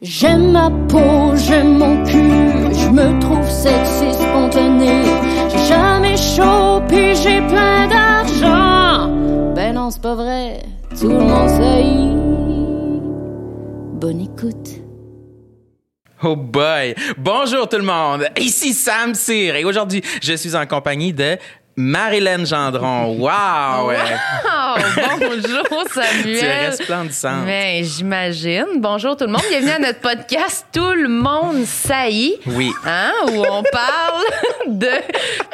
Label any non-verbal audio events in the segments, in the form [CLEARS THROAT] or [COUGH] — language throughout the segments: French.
J'aime ma peau, j'aime mon cul, je me trouve sexy spontané. J'ai jamais chaud, puis j'ai plein d'argent. Ben non, c'est pas vrai, tout le monde sait. Bonne écoute. Oh boy! Bonjour tout le monde! Ici Sam Cyr et aujourd'hui, je suis en compagnie de Marilyn Gendron. [LAUGHS] Wow! Wow! Bonjour [LAUGHS] Samuel. tu es resplendissante. Mais j'imagine. Bonjour tout le monde. Bienvenue à notre podcast Tout le monde saillit. Oui. Hein, où on parle [LAUGHS] de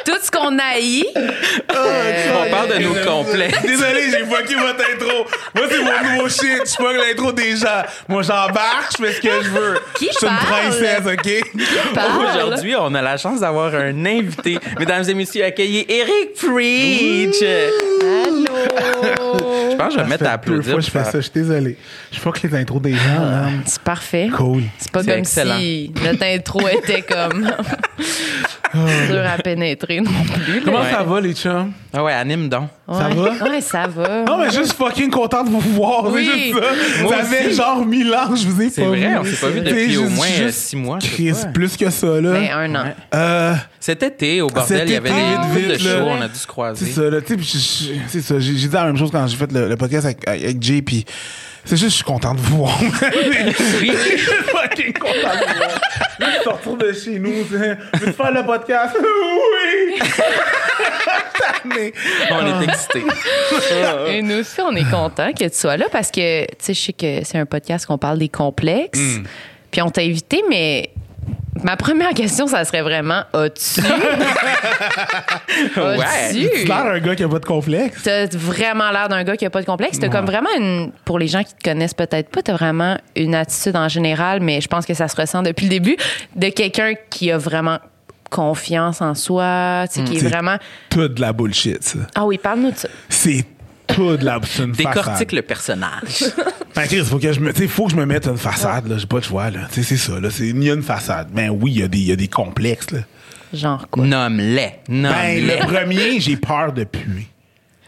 tout ce qu'on haït. On parle de nos complets. Désolé, j'ai fucké votre intro. Moi, c'est mon nouveau shit. Je fuck l'intro des gens. Moi, j'embarque, je fais ce que je veux. Qui Je suis une parle? princesse, OK? Parle? Aujourd'hui, on a la chance d'avoir un invité. Mesdames et messieurs, accueillez Eric Preach. Allô? Je pense que je vais mettre à deux applaudir. fois que je fais ça, je suis désolé. Je fuck les intros des gens, man. C'est parfait. Cool. C'est pas C'est comme excellent. si notre intro était comme [LAUGHS] dur à pénétrer non plus. là. Comment Ouais. ça va, les chums? Ah ouais, anime donc. Ça va? Ouais, ça va. Non, mais juste fucking content de vous voir. Oui. C'est juste ça. Moi ça fait genre mille ans je vous ai C'est pas vrai, vu. on s'est pas vu depuis au moins euh, juste six mois. pas. plus que ça, là. Ben, un an. Euh, Cet été, au bordel, il y avait des vite, de là. on a dû se croiser. C'est ça, là, tu sais, puis je- je- c'est ça. J'ai dit la même chose quand j'ai fait le, le podcast avec, avec Jay, puis c'est juste, je suis content de vous voir. [LAUGHS] Je suis fucking content de vous voir. Je vais sortir de chez nous. Veux-tu faire le podcast? [LAUGHS] Oui! Mais- [LAUGHS] On est excités. Et nous aussi, on est content que tu sois là parce que, tu sais, je sais que c'est un podcast qu'on parle des complexes. Mm. Puis on t'a invité, mais ma première question, ça serait vraiment as-tu? [LAUGHS] As-tu? Tu l'air un gars qui a pas de complexe? T'as vraiment l'air d'un gars qui a pas de complexe. T'as comme vraiment une. Pour les gens qui te connaissent peut-être pas, t'as vraiment une attitude en général, mais je pense que ça se ressent depuis le début, de quelqu'un qui a vraiment confiance en soi, tu sais, qui est C'est vraiment. tout de la bullshit, ça. Ah oui, parle-nous de ça. C'est de c'est une Décortique façade. le personnage. [LAUGHS] Ben, Chris, faut que je me, tu sais, faut que je me mette une façade, là. J'ai pas de choix, là. Tu sais, c'est ça, là. C'est, il y a une façade. Ben oui, il y a des, il y a des complexes, là. Genre quoi? Nomme-les. Ben, le premier, j'ai peur de puer.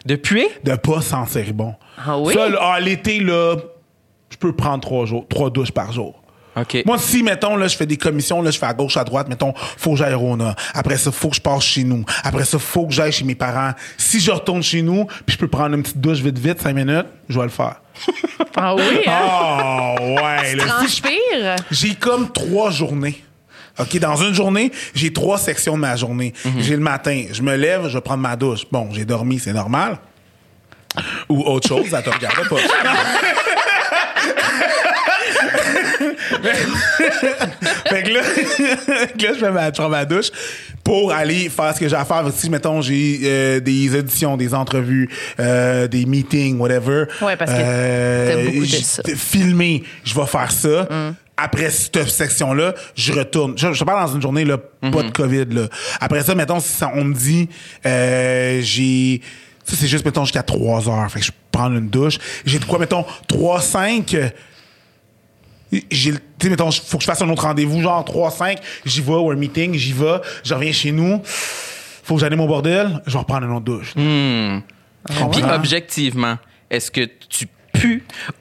Depuis? De pas sentir bon. Ah oui? Ça, là, ah, l'été, là, je peux prendre trois jours, trois douches par jour. Moi, si, mettons, là, je fais des commissions, là, je fais à gauche, à droite, mettons, faut que j'aille au Rona. Après ça, faut que je passe chez nous. Après ça, faut que j'aille chez mes parents. Si je retourne chez nous, puis je peux prendre une petite douche vite, vite, cinq minutes, je vais le faire. Ah oui, hein? Ah, ouais, là, si je- Transpire? j'ai comme trois journées. OK, dans une journée, j'ai trois sections de ma journée. J'ai le matin, je me lève, je vais prendre ma douche. Bon, j'ai dormi, c'est normal. Ou autre chose, ça te regarde pas. [LAUGHS] fait que là, [LAUGHS] là, je fais ma, je prends ma douche pour aller faire ce que j'ai à faire. Si, mettons, j'ai euh, des auditions, des entrevues, euh, des meetings, whatever. Ouais, parce que t'as beaucoup de j- ça. filmer, je vais faire ça. Après cette section-là, je retourne. Je, je parle dans une journée, là, pas de COVID. Là. Après ça, mettons, si on me dit, euh, j'ai... Ça, c'est juste, mettons, jusqu'à 3 heures. Fait que je prends une douche. J'ai de quoi, mettons, 3, 5... j'ai tu mettons faut que je fasse un autre rendez-vous genre 3 5 j'y vais ou un meeting j'y vais je reviens chez nous. Faut que j'aille mon bordel je vais reprendre une autre douche. Puis Comprends? objectivement, est-ce que tu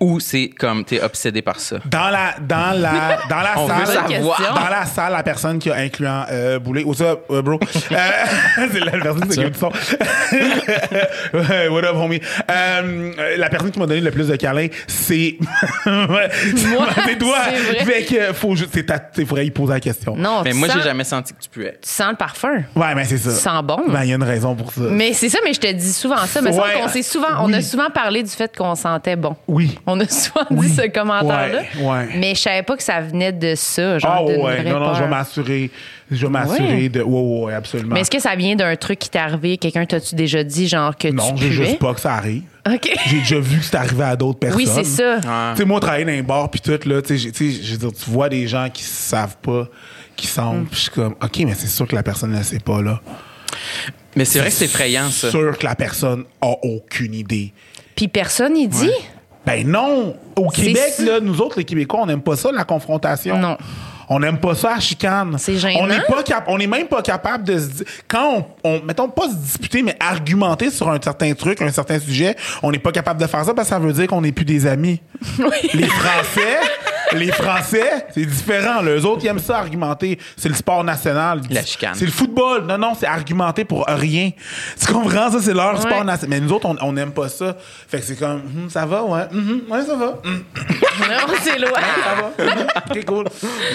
ou c'est comme t'es obsédé par ça? dans la dans la [LAUGHS] dans la On salle dans la salle la personne qui a incluant euh, Boulet what's up euh, bro? Euh, [LAUGHS] c'est la personne qui son [LAUGHS] what up homie? Euh, la personne qui m'a donné le plus de câlins c'est c'est toi fait que faut juste c'est faudrait y poser la question Non, Mais moi, sens- j'ai jamais senti que tu puais. Tu sens le parfum. ouais mais c'est ça Tu sens bon. ben il y a une raison pour ça Mais c'est ça, mais je te dis souvent ça. Mais Ouais. on s'est souvent, on a souvent parlé du fait qu'on sentait bon. oui On a souvent Oui. dit ce commentaire-là. Ouais, ouais. Mais je savais pas que ça venait de ça, genre Ah d'une ouais, vraie non, non, je vais m'assurer. Je vais m'assurer de. Ouais, ouais, absolument. Mais est-ce que ça vient d'un truc qui t'est arrivé? Quelqu'un t'as-tu déjà dit, genre, que non, tu j'ai puais? juste pas que ça arrive. OK. J'ai déjà vu que c'est arrivé à d'autres personnes. Oui, c'est ça. Ah. Tu sais, moi, travailler dans un bar puis tout, là, tu sais, j'ai- je veux dire, tu vois des gens qui savent pas, qui sentent, Mm. puis je suis comme, OK, mais c'est sûr que la personne ne sait pas, là. Mais c'est vrai que c'est effrayant, ça. sûr que la personne a aucune idée. Puis personne n'y dit? Ben non! Au Québec, là, nous autres, les Québécois, on n'aime pas ça, la confrontation. Non. On n'aime pas ça à chicane. C'est gênant. On n'est pas cap- on même pas capable de se quand on, on- mettons pas se disputer mais argumenter sur un certain truc, un certain sujet, on n'est pas capable de faire ça parce que ça veut dire qu'on n'est plus des amis. [LAUGHS] Les Français les Français, c'est différent. Les autres, ils aiment ça argumenter. C'est le sport national. La chicane. C'est le football. Non, non, c'est argumenter pour rien. Tu comprends? Ça, c'est leur sport national. Mais nous autres, on- n'aime pas ça. Fait que c'est comme, Hum, ça va, ouais. Mhm, ouais, ça va. Hum, [LAUGHS] Non, c'est loin. ça va. Mhm, OK, cool.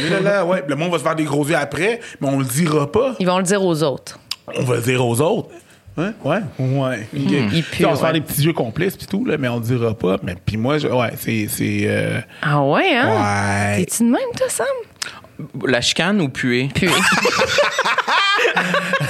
Et là, là, ouais. Le monde va se faire des gros yeux après, mais on le dira pas. Ils vont le dire aux autres. On va le dire aux autres. Ouais, ouais, ouais. Il pue, on va faire ouais. des petits jeux complices puis tout, là, mais on le dira pas. Mais puis moi, je- ouais, c'est. c'est euh, Ah ouais, hein? ouais. T'es-tu de même, toi, Sam? La chicane ou puer? Puis, [LAUGHS]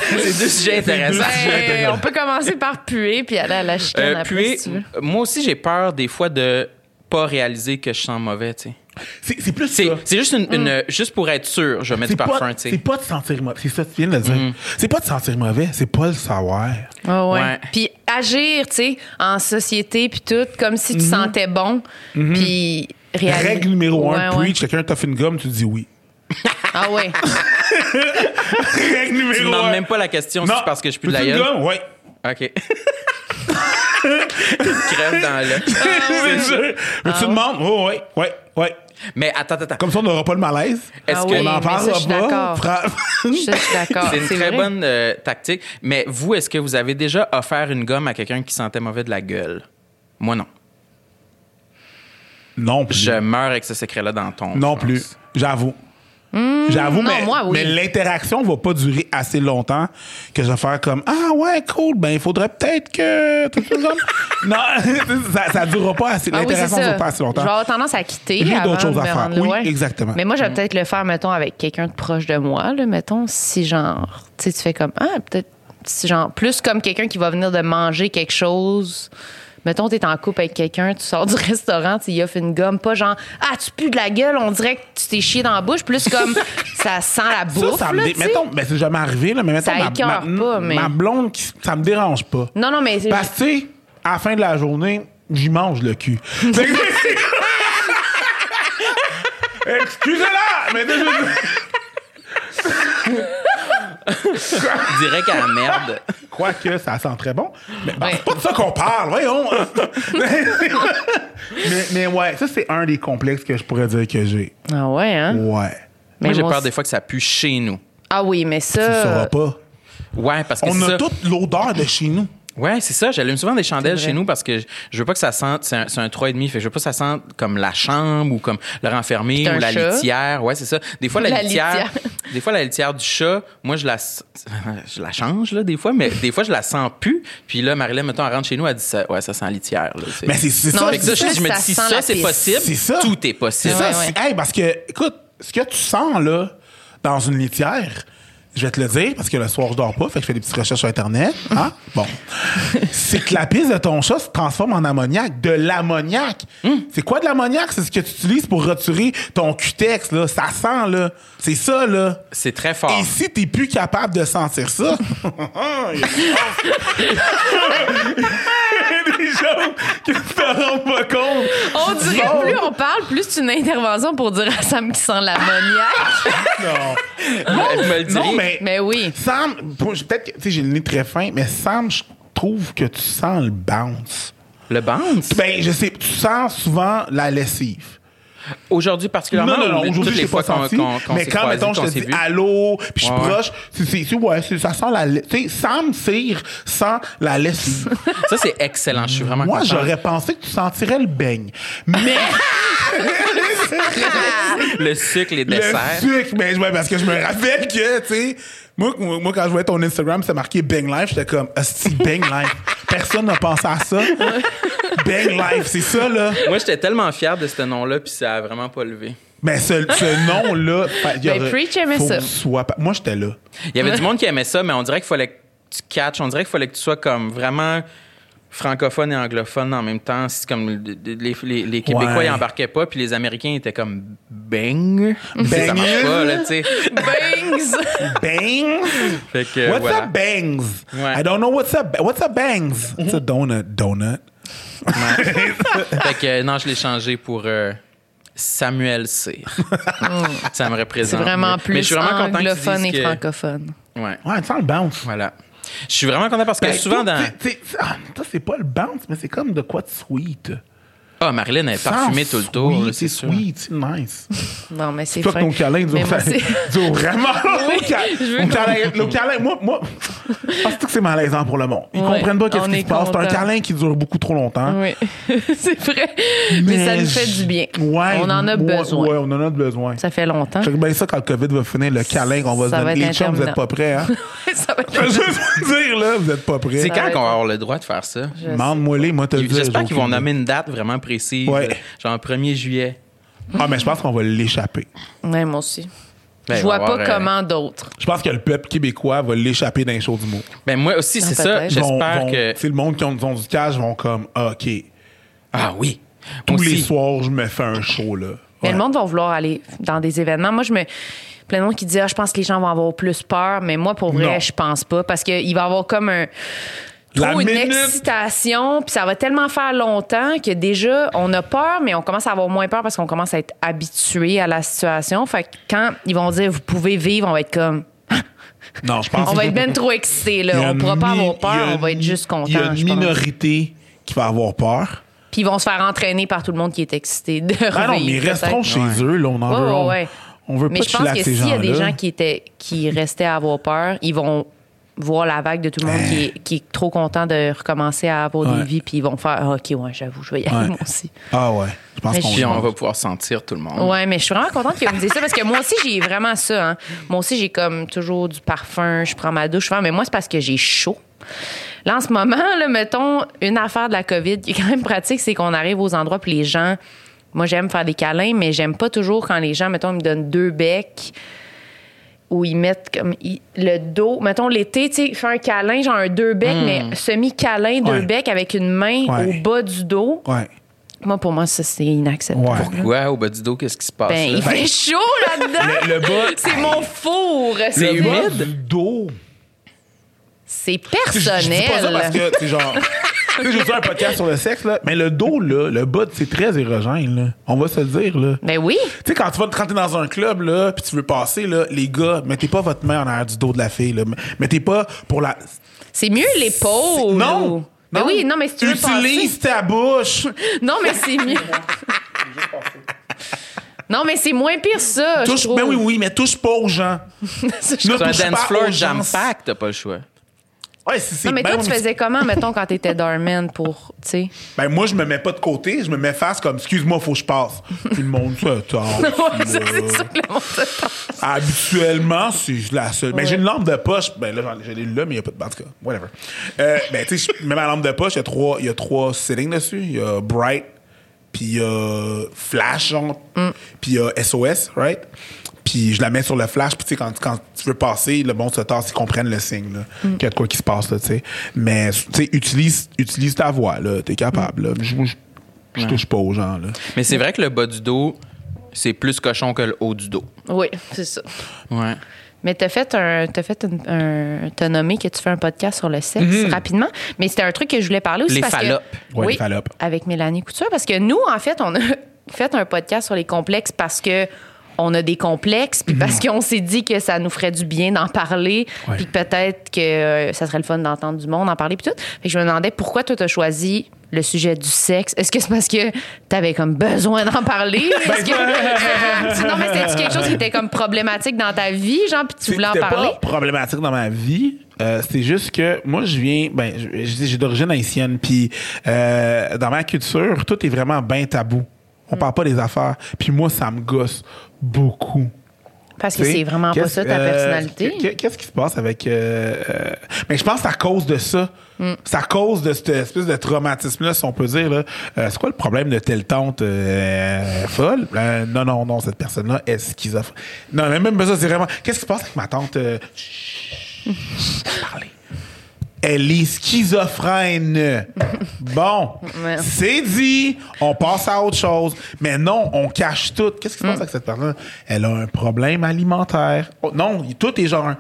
C'est deux sujets intéressants. ben, on peut commencer par puer puis aller à la chicane Euh, après, puer, si tu veux. moi aussi, j'ai peur des fois de pas réaliser que je sens mauvais, tu sais. C'est c'est plus C'est ça. c'est juste une, une- juste pour être sûr, je vais mettre C'est du parfum, tu c'est sais. pas de sentir mauvais. C'est ça que tu viens de dire. C'est pas de sentir mauvais, c'est pas le savoir. Ah ouais. Ouais. Puis agir, tu sais, en société, puis tout, comme si tu sentais bon, puis réaliser. Règle numéro un, Ouais, preach, quelqu'un t'a fait une gomme, tu dis oui. [LAUGHS] Ah ouais. Règle Tu numéro demandes un. même pas la question c'est parce que je suis plus de la Veux-tu une gueule. gomme? Ouais. OK. [LAUGHS] Crève dans le. [LAUGHS] C'est sûr. Veux-tu demander? Oh, ouais, ouais, ouais. Mais attends, attends, attends. Comme ça, on n'aura pas le malaise. Est-ce Ah que oui, on en parlera je suis pas. Fra- Je suis [LAUGHS] d'accord. c'est une très vrai. bonne euh, tactique. Mais vous, est-ce que vous avez déjà offert une gomme à quelqu'un qui sentait mauvais de la gueule? Moi, non. non plus. Je meurs avec ce secret-là dans ton. Non plus. pense. J'avoue. J'avoue, mais, moi, oui. mais l'interaction va pas durer assez longtemps que je vais faire comme Ah ouais, cool, ben il faudrait peut-être que. [LAUGHS] non, [LAUGHS] ça, ça durera pas assez. Ah oui, L'interaction ça. durera pas assez Je vais longtemps. avoir tendance à quitter. J'ai d'autres choses à faire. Oui, ouais. exactement. Mais moi, je vais peut-être le faire, mettons, avec quelqu'un de proche de moi, là, mettons, si genre, tu sais, tu fais comme, ah, peut-être, si genre, plus comme quelqu'un qui va venir de manger quelque chose. Mettons, t'es en couple avec quelqu'un, tu sors du [LAUGHS] restaurant, tu y offres une gomme, pas genre, ah, tu pues de la gueule, on dirait que tu t'es chié dans la bouche, plus comme, [LAUGHS] ça sent la bouffe, ça me là, dé- tu sais. mettons, ben c'est jamais arrivé, là, mais mettons, Ça ma, ma- pas, mais- ma blonde, ça me dérange pas. Non, non, mais c'est Parce que, tu à la fin de la journée, j'y mange le cul. [LAUGHS] Excusez-la, mais Direct à la merde. Quoique, ça sent très bon. Mais ben, Ouais. c'est pas de ça qu'on parle, voyons. mais, mais ouais, ça, c'est un des complexes que je pourrais dire que j'ai. Ah ouais, hein? Ouais. Mais moi, j'ai peur des fois que ça pue chez nous. Ah oui, mais Tu ne sauras ça. pas. Ouais, parce que On a ça. toute l'odeur de chez nous. Ouais, c'est ça. J'allume souvent des chandelles chez nous parce que je- veux pas que ça sente. C'est un, c'est un 3,5. Fait que je veux pas que ça sente comme la chambre ou comme le renfermé ou la chat. litière. Ouais, c'est ça. Des fois, la, La litière. litière. Des fois, la litière du chat, moi, je la, s- je la change, là, des fois, mais des fois, je la sens plus. Puis là, Marilyn, mettons, elle rentre chez nous, elle dit ça, ouais, ça sent la litière, là. Mais c'est c'est Non, ça. Fait que ça, je, Ça, je me dis, si ça, c'est possible, C'est ça. tout est possible. C'est ça. Ouais, ouais. c'est- hey, parce que, écoute, ce que tu sens, là, dans une litière, je vais te le dire, parce que le soir, je dors pas, fait que je fais des petites recherches sur Internet. Hein? [LAUGHS] Bon. c'est que la pisse de ton chat se transforme en ammoniac. De l'ammoniac. C'est quoi de l'ammoniac? C'est ce que tu utilises pour retirer ton cutex, là. Ça sent, là. C'est ça, là. C'est très fort. Et si t'es plus capable de sentir ça, [LAUGHS] [LAUGHS] il y a des choses- que tu te rends pas compte. On dirait Bon. plus on parle, plus c'est une intervention pour dire à Sam qui sent l'ammoniac. Non. Elle me le dit. Non, mais, Mais oui. Sam, peut-être que tu sais, j'ai le nez très fin, mais Sam, je trouve que tu sens le bounce. Le bounce? Ben, je sais, tu sens souvent la lessive. Aujourd'hui particulièrement. non, non, non, ou aujourd'hui, je pas senti. mais quand, mettons, je te dis allô, puis je suis proche, c'est, ouais, ça sent la lessive. Tu sais, Sam Cyr sent la lessive. [LAUGHS] Ça, c'est excellent. Je suis vraiment Moi, j'aurais pensé que tu sentirais le beigne. Mais [LAUGHS] [LAUGHS] Le sucre, les le desserts. sucre, mais ouais, parce que je me rappelle que, tu sais, moi, moi, quand je voyais ton Instagram, c'était marqué Bang Life, j'étais comme, Asti, Bang Life. [LAUGHS] Personne n'a pensé à ça. Bang Life, c'est ça, là. Moi, j'étais tellement fier de ce nom-là, puis ça a vraiment pas levé. Mais ce, ce [LAUGHS] nom-là, il y Ben, aurait- Preach aimait faut ça. que tu sois pas- Moi, j'étais là. Il y avait du monde qui aimait ça, mais on dirait qu'il fallait que tu catches, on dirait qu'il fallait que tu sois comme vraiment francophone et anglophone en même temps. C'est comme les, les- les- Québécois, Ouais. ils embarquaient pas, puis les Américains étaient comme bang. ça Bang. marche pas, là, tu sais. Bangs! Bangs? Fait que, What's voilà. up, bangs? Ouais. I don't know what's up. What's up, bangs? It's a donut. Donut. Fait que, non, je l'ai changé pour euh, Samuel Cyr. ça me C'est représente. vraiment mieux. Mais je plus suis vraiment content que tu anglophone dises et que- francophone. Ouais, Ouais, tu sens le bounce. voilà. Je suis vraiment content parce que Ben, souvent toi, dans. tu sais, tu sais, ah, Ça, c'est pas le bounce, mais c'est comme de quoi de sweet. Ah, Marilyn, elle est parfumée tout le tour, c'est sweet, c'est nice. [LAUGHS] Non, mais c'est Toi, ton câlin dure vraiment. [LAUGHS] Mon [LAUGHS] câlin, moi, moi, je pense que c'est malaisant pour le monde. Ils Ouais, comprennent pas qu'est-ce on qui se passe. C'est un câlin qui dure beaucoup trop longtemps. Oui, [LAUGHS] c'est vrai. Mais, ça nous fait du bien. Ouais, On en a ouais, besoin. Ouais, on en a besoin. Ça fait longtemps. Check bien ça quand le COVID va finir, le câlin qu'on va Ça se va donner. être Les chums, vous êtes interminable. pas prêts, hein? [LAUGHS] ça va être- [LAUGHS] Je veux juste vous dire, là, vous êtes pas prêts. C'est quand va qu'on va avoir le droit de faire ça? Demande-moi les, moi, te le dire. J'espère qu'ils vont nommer une date vraiment précise. Ouais. Genre 1er juillet. Ah, mais je pense qu'on va l'échapper. Ouais, moi aussi. Ben, je vois pas euh, comment d'autres. Je pense que le peuple québécois va l'échapper d'un show d'humour. Ben moi aussi, c'est ça. J'espère que. Tu sais, le monde qui ont, ont du cash vont comme, ah, OK. Ah oui. Tous les soirs, je me fais un show, là. Mais Ouais. le monde va vouloir aller dans des événements. Moi, je me. Plein de monde qui dit, ah, je pense que les gens vont avoir plus peur. Mais moi, pour vrai, Non. je pense pas. Parce qu'il va y avoir comme un. La Trop une minute- excitation, puis ça va tellement faire longtemps que déjà, on a peur, mais on commence à avoir moins peur parce qu'on commence à être habitué à la situation. Fait que quand ils vont dire, vous pouvez vivre, on va être comme. [LAUGHS] Non, je pense On va être bien trop excité, là. On pourra pas avoir peur, on va être juste content. Il y a une minorité qui va avoir peur. Puis ils vont se faire entraîner par tout le monde qui est excité de Ah non, mais ils resteront chez eux, là. On en Ouais, veut. ouais, on, on veut Mais pas je pense que s'il y a des gens qui étaient qui restaient à avoir peur, ils vont voir la vague de tout le monde qui, est, qui est trop content de recommencer à avoir Ouais. des vies, puis ils vont faire Ah, OK, ouais, j'avoue, je vais y aller Ouais. moi aussi. Ah ouais. Je pense qu'on on va. pouvoir sentir tout le monde. Ouais, mais je suis vraiment contente que vous me disiez ça parce que moi aussi, j'ai vraiment ça. hein. Moi aussi, j'ai comme toujours du parfum, je prends ma douche souvent, mais moi, c'est parce que j'ai chaud. Là, en ce moment, là, mettons, une affaire de la COVID qui est quand même pratique, c'est qu'on arrive aux endroits puis les gens. Moi, j'aime faire des câlins, mais j'aime pas toujours quand les gens, mettons, ils me donnent deux becs où ils mettent comme ils- le dos. Mettons, l'été, tu sais, fais un câlin, genre un deux becs, mais semi-câlin, deux Ouais. becs avec une main Ouais. au bas du dos. Ouais. Moi, pour moi, ça, c'est inacceptable. Ouais. Pourquoi au bas du dos, qu'est-ce qui se passe? Ben, là? il fait chaud là-dedans. Le, le bas. [LAUGHS] C'est mon four. C'est le bas humide? du dos. C'est Je- Je, dis pas ça personnel. parce que, c'est genre. [LAUGHS] tu sais, j'ai fait un podcast sur le sexe, là. Mais le dos, là, le bas, c'est très érogène, là. On va se le dire, là. Ben oui. Tu sais, quand tu vas te rentrer dans un club, là, puis tu veux passer, là, les gars, mettez pas votre main en arrière du dos de la fille, là. Mettez pas pour la. C'est mieux l'épaule. Non! ou- Ben oui, non, mais si tu veux Utilise ta bouche! passer- [LAUGHS] Non, mais c'est mieux. [LAUGHS] Non, mais c'est moins pire ça. je touche, trouve. ben oui, oui, mais touche pas aux gens. [LAUGHS] Je- Ne C'est un touche dance pas floor jam pack, t'as pas le choix. Ouais, c'est, Non, mais toi, tu faisais comment, mettons, quand t'étais [LAUGHS] Darman pour, tu sais? Ben moi, je me mets pas de côté, je me mets face comme, excuse-moi, faut que je passe. Tout le monde se. [LAUGHS] Ouais, ça, c'est sûr que le monde se. Habituellement, c'est la seule. Ben, j'ai une lampe de poche. Ben là, j'en ai- l'ai là, mais il n'y a pas de. En tout cas, whatever. Euh, ben, tu sais, je mets ma lampe de poche, il y a trois, il y a trois settings dessus. Il y a Bright, puis il y a Flash, genre, puis il y a SOS, right? Puis je la mets sur le flash, puis tu sais, quand, quand tu veux passer, le monde se tasse, ils comprennent le signe, là, qu'il y a de quoi qui se passe, là, tu sais. Mais, tu sais, utilise, utilise ta voix, là, t'es capable, là. Je, je, je touche pas aux gens, là. Mais c'est vrai que le bas du dos, c'est plus cochon que le haut du dos. Oui, c'est ça. Ouais. Mais t'as fait un, t'as fait un, un- t'as nommé que tu fais un podcast sur le sexe rapidement. Mais c'était un truc que je voulais parler aussi Les parce fallopes. que Ouais, oui, les fallopes. avec Mélanie Couture parce que nous en fait on a [LAUGHS] fait un podcast sur les complexes parce que on a des complexes puis parce qu'on s'est dit que ça nous ferait du bien d'en parler Ouais. puis que peut-être que euh, ça serait le fun d'entendre du monde en parler puis tout. Fait que je me demandais pourquoi toi t'as choisi le sujet du sexe? Est-ce que c'est parce que t'avais comme besoin d'en parler? [LAUGHS] Est-ce que- [LAUGHS] non, mais c'était quelque chose qui était comme problématique dans ta vie, genre, puis tu voulais en parler? pas problématique dans ma vie. Euh, c'est juste que moi, je viens, ben, j'ai d'origine haïtienne, puis euh, dans ma culture, tout est vraiment bien tabou. On parle pas des affaires. Puis moi, ça me gosse beaucoup. Parce que c'est vraiment pas ça ta euh, personnalité? qu'est- Qu'est-ce qui se passe avec. euh, euh, mais je pense que c'est à cause de ça. Mm. C'est à cause de cette espèce de traumatisme-là, si on peut dire. là. C'est quoi le problème de telle tante folle? Non, non, non, cette personne-là est schizophrène. Non, mais même ça, c'est vraiment. Qu'est-ce qui se passe avec ma tante? chut, chut, parler. Elle est schizophrène. [LAUGHS] Bon, Ouais. c'est dit, on passe à autre chose. Mais non, on cache tout. Qu'est-ce qui se passe avec cette personne? Elle a un problème alimentaire. Oh, non, tout est genre un...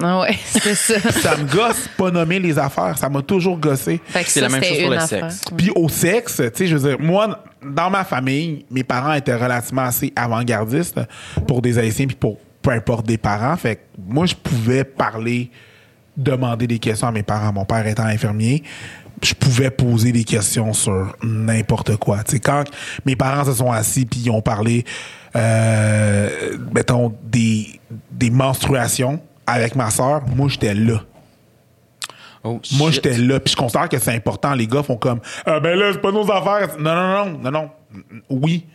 Ah ouais, [LAUGHS] c'est ça. Ça me gosse pas nommer les affaires. Ça m'a toujours gossé. C'est la même chose pour le affaire. sexe. Puis au sexe, tu sais, je veux dire, moi, dans ma famille, mes parents étaient relativement assez avant-gardistes pour des Haïtiens puis pour peu importe des parents. Fait que moi, je pouvais parler, demander des questions à mes parents. Mon père étant infirmier, je pouvais poser des questions sur n'importe quoi. Tu sais, quand mes parents se sont assis puis ils ont parlé, euh, mettons, des, des menstruations avec ma soeur, moi, j'étais là. Oh, Moi, j'étais là. Puis je considère que c'est important. Les gars font comme, ah ben là, c'est pas nos affaires. Non, non, non, non, non. Oui.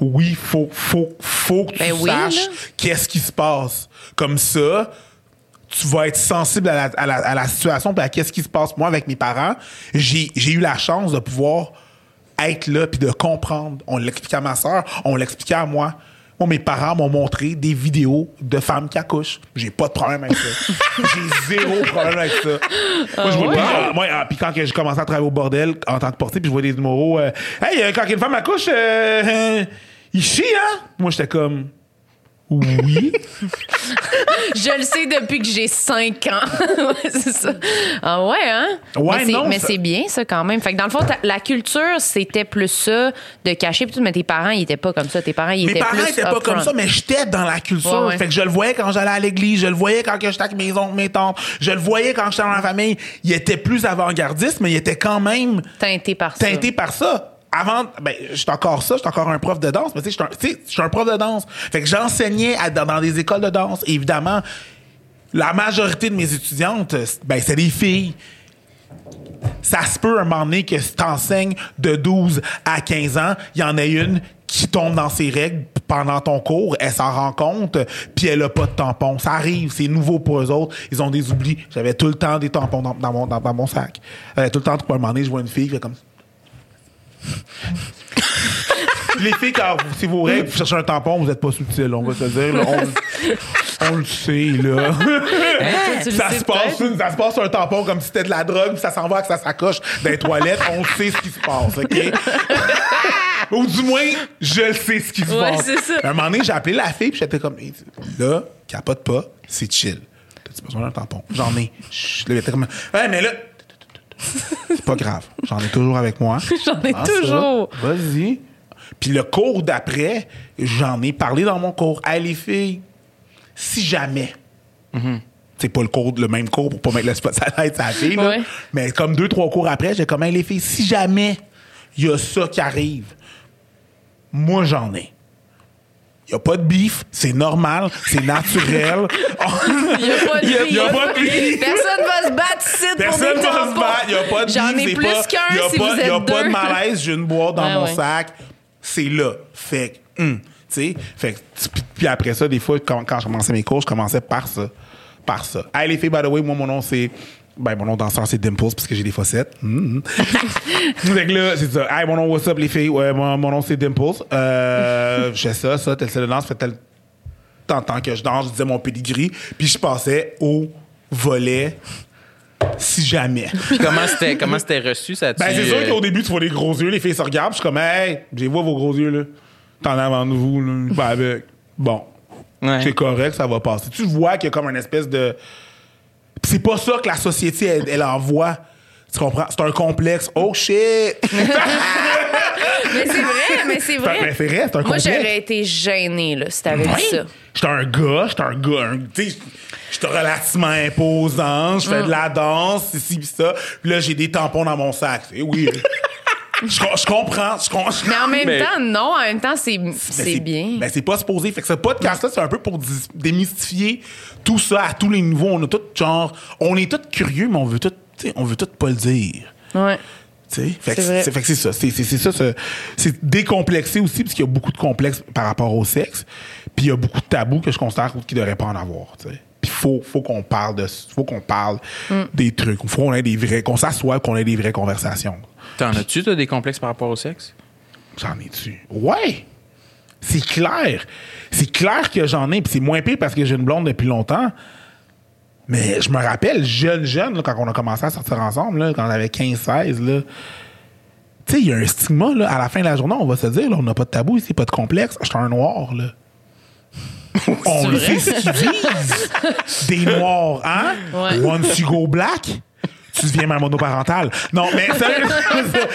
Oui, faut, faut, faut que tu Ben saches qu'est-ce qui se passe. Comme ça, tu vas être sensible à la, à la, à la situation puis à qu'est-ce qui se passe. Moi, avec mes parents, j'ai eu la chance de pouvoir être là puis de comprendre. On l'expliquait à ma soeur, on l'expliquait à moi. Moi, mes parents m'ont montré des vidéos de femmes qui accouchent. J'ai pas de problème avec ça. [LAUGHS] j'ai zéro problème avec ça. Moi, je vois pas. Moi, ah, puis quand j'ai commencé à travailler au bordel en tant que portier, puis je vois des numéros. euh, hey, euh, quand une femme accouche, euh, il chie, hein? Moi, j'étais comme. Oui. [LAUGHS] Je le sais depuis que j'ai 5 ans. [LAUGHS] C'est ça. Ah ouais, hein? Ouais, mais c'est, non, mais ça- c'est bien, ça, quand même. Fait que dans le fond, la culture, c'était plus ça, de cacher, puis tout, mais tes parents, ils étaient pas comme ça. Tes parents, ils Mes étaient parents plus étaient pas comme ça, mais j'étais dans la culture. Ouais, ouais. Fait que je le voyais quand j'allais à l'église, je le voyais quand j'étais avec mes oncles, mes tantes, je le voyais quand j'étais dans la famille. Il était plus avant-gardiste, mais il était quand même Teinté par ça. teinté par ça. Avant, ben, j'étais encore ça, j'étais encore un prof de danse, mais tu sais, sais, j'étais un prof de danse. Fait que j'enseignais dans, des écoles de danse. Et évidemment, la majorité de mes étudiantes, ben, c'est des filles. Ça se peut un moment donné que si t'enseignes de 12 à 15 ans, il y en a une qui tombe dans ses règles pendant ton cours, elle s'en rend compte, puis elle a pas de tampon. Ça arrive, c'est nouveau pour eux autres. Ils ont des oublis. J'avais tout le temps des tampons dans, mon, sac. J'avais tout le temps, à un moment donné, je vois une fille qui fait comme [LAUGHS] les filles, quand vous, c'est vos règles, vous cherchez un tampon, vous n'êtes pas subtil, on va se dire. là. on, [LAUGHS] on le sait, là. Hein? ça, se passe, ça se passe sur un tampon comme si c'était de la drogue, puis ça s'en va avec sa sacoche dans les toilettes. On sait ce qui se passe, OK? [LAUGHS] Ou du moins, je le sais ce qui se Ouais, passe. ça. À un moment donné, j'ai appelé la fille, puis j'étais comme, Hey, là, capote pas, c'est chill. T'as-tu besoin d'un tampon? J'en ai. Chut, là, il était comme, ouais, mais là, c'est pas grave. J'en ai toujours avec moi. [LAUGHS] J'en ai toujours. Vas-y. Puis le cours d'après, j'en ai parlé dans mon cours. Hey, les filles, si jamais, c'est pas le cours, le même cours pour pas mettre le spot à la tête à la fille, là, Ouais. mais comme deux, trois cours après, j'ai comme, hey, les filles, si jamais il y a ça qui arrive, moi, j'en ai. Il n'y a pas de bif, c'est normal, c'est naturel. Il [LAUGHS] y a pas de Il a- vie. il y a pas de vie. Personne va se battre ici pour Personne des va se battre. Il n'y a pas de J'en bif, ai plus qu'un a si pas- vous y a êtes pas de malaise. J'ai une boîte dans Ouais, mon sac. C'est là. Fait que, hum, tu sais, fait que, puis- puis après ça, des fois, quand, quand je commençais mes cours, je commençais par ça. Par ça. Hey, les filles, by the way, moi, mon nom, c'est. Ben, mon nom danseur, c'est Dimples, parce que j'ai des fossettes. [LAUGHS] Fait que là, c'est ça. Hey, mon nom, what's up, les filles? Ouais, mon, mon nom, c'est Dimples. Euh, [LAUGHS] je fais ça, ça, tel style de danse, fait tel tant que je danse, je disais mon pedigree, puis je passais au volet si jamais. Puis comment c'était comment c'était reçu ça Ben, c'est sûr qu'au début, tu vois les gros yeux, les filles se regardent, puis je suis comme, hey, j'ai vois vos gros yeux, là. T'en as avant de vous, là. Avec. Bon. Ouais. C'est correct, ça va passer. Tu vois qu'il y a comme une espèce de. C'est pas ça que la société, elle, elle envoie. Tu comprends? C'est un complexe. Oh shit! [LAUGHS] Mais c'est vrai, mais c'est vrai. Mais c'est vrai, c'est un Moi, complexe. j'aurais été gênée, là, si t'avais dit Oui. ça. J'étais un gars, j'étais un gars, un- tu sais, j'étais relativement imposant, je fais de la danse, ici pis ça. Puis là, j'ai des tampons dans mon sac. C'est weird. Je, je comprends, je comprends. Mais en même Mais- temps, non, en même temps, c'est Ben, c'est bien. Ben, c'est pas supposé. Fait que ce podcast-là, c'est un peu pour dis- démystifier tout ça à tous les niveaux. On a tout genre, on est tous curieux, mais on veut tout, tu sais, on veut tout pas le dire. ouais. Tu sais, fait que C'est vrai. c'est fait que c'est ça. C'est c'est- c'est ça. ce- C'est décomplexé aussi, parce qu'il y a beaucoup de complexes par rapport au sexe. Puis il y a beaucoup de tabous que je considère qu'il ne devrait pas en avoir. tu sais. Puis faut, faut qu'on parle de, faut qu'on parle Mm. des trucs. Faut qu'on ait des vrais, qu'on s'assoie, qu'on ait des vraies conversations. T'en as-tu, toi, des complexes par rapport au sexe? J'en ai-tu? Ouais! C'est clair. C'est clair que j'en ai, puis c'est moins pire parce que j'ai une blonde depuis longtemps. Mais je me rappelle, jeune, jeune, là, quand on a commencé à sortir ensemble, là, quand on avait 15-16, là. Tu sais, il y a un stigma, là. À la fin de la journée, on va se dire, là, on n'a pas de tabou ici, pas de complexe. Je suis un noir, là. [LAUGHS] on le sait ce qu'ils disent. Des noirs, hein? Ouais. Once you go black, tu deviens mère monoparentale. Non, mais sérieux, [LAUGHS]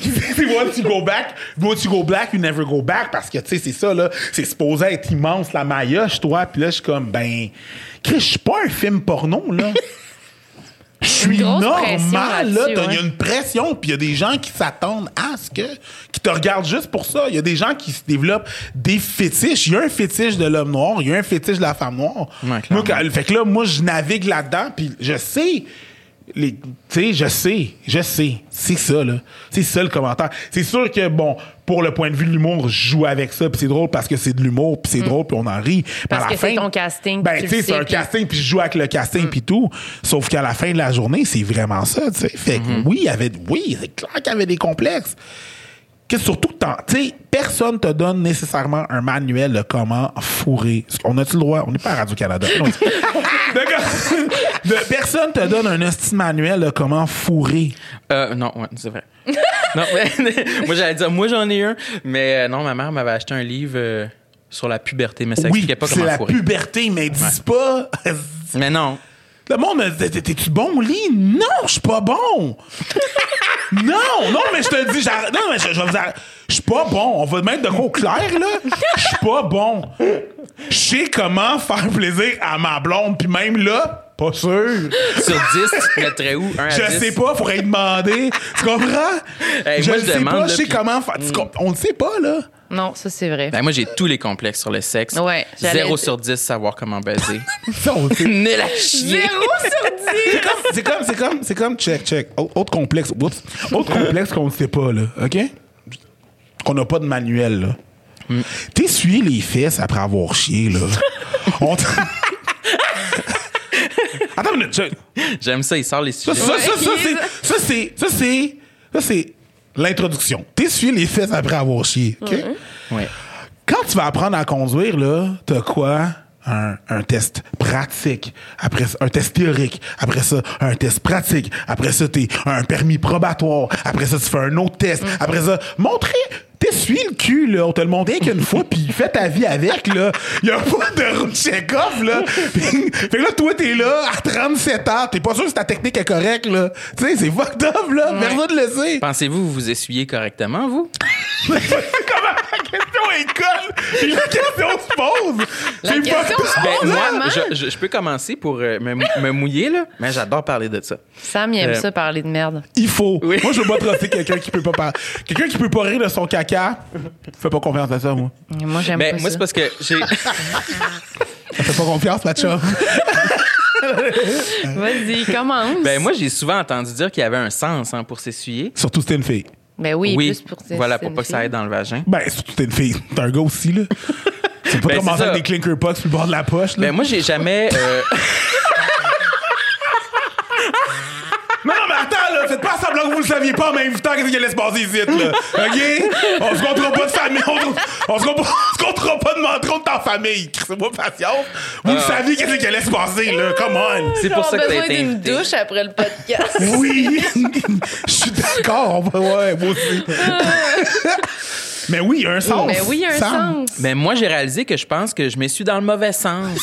c'est once you go back, once you go black, you never go back. Parce que, tu sais, c'est ça, là. C'est supposé être immense, la maillotche, toi. Puis là, je suis comme, ben, Chris, je suis pas un film porno, là. Je suis normal, là. Il y a une pression, puis il y a des gens qui s'attendent à ce que. qui te regardent juste pour ça. Il y a des gens qui se développent des fétiches. Il y a un fétiche de l'homme noir, il y a un fétiche de la femme noire. Ouais, moi, clairement. quand- fait que là, moi, je navigue là-dedans, puis je sais. Les- Tu sais, je sais, je sais. C'est ça, là. C'est ça le commentaire. C'est sûr que, bon, pour le point de vue de l'humour, je joue avec ça, puis c'est drôle parce que c'est de l'humour, puis c'est drôle, puis on en rit. Mm. Parce à la que c'est ton casting, Ben, tu sais, c'est un casting, puis je joue avec le casting, puis tout. Sauf qu'à la fin de la journée, c'est vraiment ça, tu sais. Fait que oui, il y avait, oui, c'est clair qu'il y avait des complexes. Que surtout, tu sais, personne te donne nécessairement un manuel de comment fourrer. On a-tu le droit? On n'est pas à Radio-Canada. Non. [LAUGHS] D'accord. De- personne te donne un hostie manuel de comment fourrer. Euh, non, ouais, c'est vrai. non, [LAUGHS] mais, moi, j'allais dire, moi, j'en ai un, mais euh, non, ma mère m'avait acheté un livre euh, sur la puberté, mais ça oui, expliquait pas c'est comment la fourrer. puberté, mais dis pas... Mais non. Le monde me dit T'es-tu bon au lit? Non, je suis pas bon. [LAUGHS] non, non, mais je te dis, j'arrête- non, mais je, je vais vous. Je suis pas bon. On va mettre de quoi clair, là. Je suis pas bon. Je sais comment faire plaisir à ma blonde, puis même là, pas sûr. Sur 10, tu te mettrais où? Un à Je 10? sais pas, faudrait demander. Tu comprends? Hey, je moi, je sais demande, pas, là, je sais puis- comment faire. Comp- On le sait pas, là. Non, ça, c'est vrai. Ben, moi, j'ai tous les complexes sur le sexe. Ouais, j'allais- 0 sur 10, savoir comment baiser. [LAUGHS] Zéro sur dix! C'est comme, c'est comme, c'est comme, c'est comme, check, check. Au- Autre complexe, oups. Autre complexe qu'on ne sait pas, là, OK? Qu'on n'a pas de manuel, là. T'essuyer les fesses après avoir chié, là. On t- [LAUGHS] Attends une minute. J'aime ça, il sort les sujets. ça, ça, ça, c'est, ça, c'est, ça, c'est, ça, c'est l'introduction. T'essuyer les fesses après avoir chié, OK? Ouais. Quand tu vas apprendre à conduire, là, t'as quoi? Un, un test pratique. Après ça, un test théorique. Après ça, un test pratique. Après ça, t'es un permis probatoire. Après ça, tu fais un autre test. Après ça, montrer. T'essuies le cul, là. On te le montre rien qu'une fois, puis fais ta vie avec, là. Y a pas de route check-off, là. fait que là, toi, t'es là, à 37 ans. T'es pas sûr si ta technique est correcte, là. Tu sais, c'est fucked up, là. Personne le sait. Pensez-vous vous vous essuyez correctement, vous? [LAUGHS] [LAUGHS] Comment question est conne la question se pose. La C'est question fucked se up. Ben, moi, je, je- je peux commencer pour euh, me, me mouiller, là, mais j'adore parler de ça. Sam, il aime Euh, ça parler de merde. Il faut. Oui. Moi, je veux pas trosser quelqu'un qui peut pas parler. Quelqu'un qui peut pas rire de son caca. Fais pas confiance à ça, moi. Moi, j'aime Ben, pas moi, ça. c'est parce que j'ai. [LAUGHS] Fais pas confiance, la chum. Vas-y, commence. Ben, moi, j'ai souvent entendu dire qu'il y avait un sens hein, pour s'essuyer. Surtout si t'es une fille. Ben oui, oui, plus pour voilà, c'est pour pas que ça aille dans le vagin. Ben, surtout t'es une fille. T'es un gars aussi, là. Tu peux pas Ben, commencer c'est ça. avec des clinker pucks sur le bord de la poche, là. Ben, moi, j'ai jamais. euh, [LAUGHS] Non, non, mais attends, là, faites que vous le saviez pas en même temps qu'est-ce qui allait se passer ici, là. OK? On se comptera pas de famille. On, on se comptera, on se comptera pas de mentir contre ta famille. C'est-moi patience. Vous le saviez qu'est-ce qui allait se passer, là. Come on. c'est pour ça que t'as besoin été d'une invité. douche après le podcast. Oui! Je suis d'accord. Ouais, moi aussi. Mais oui, il y a un sens. Mais oui, il y a un sens. Mais moi, j'ai réalisé que je pense que je me suis dans le mauvais sens.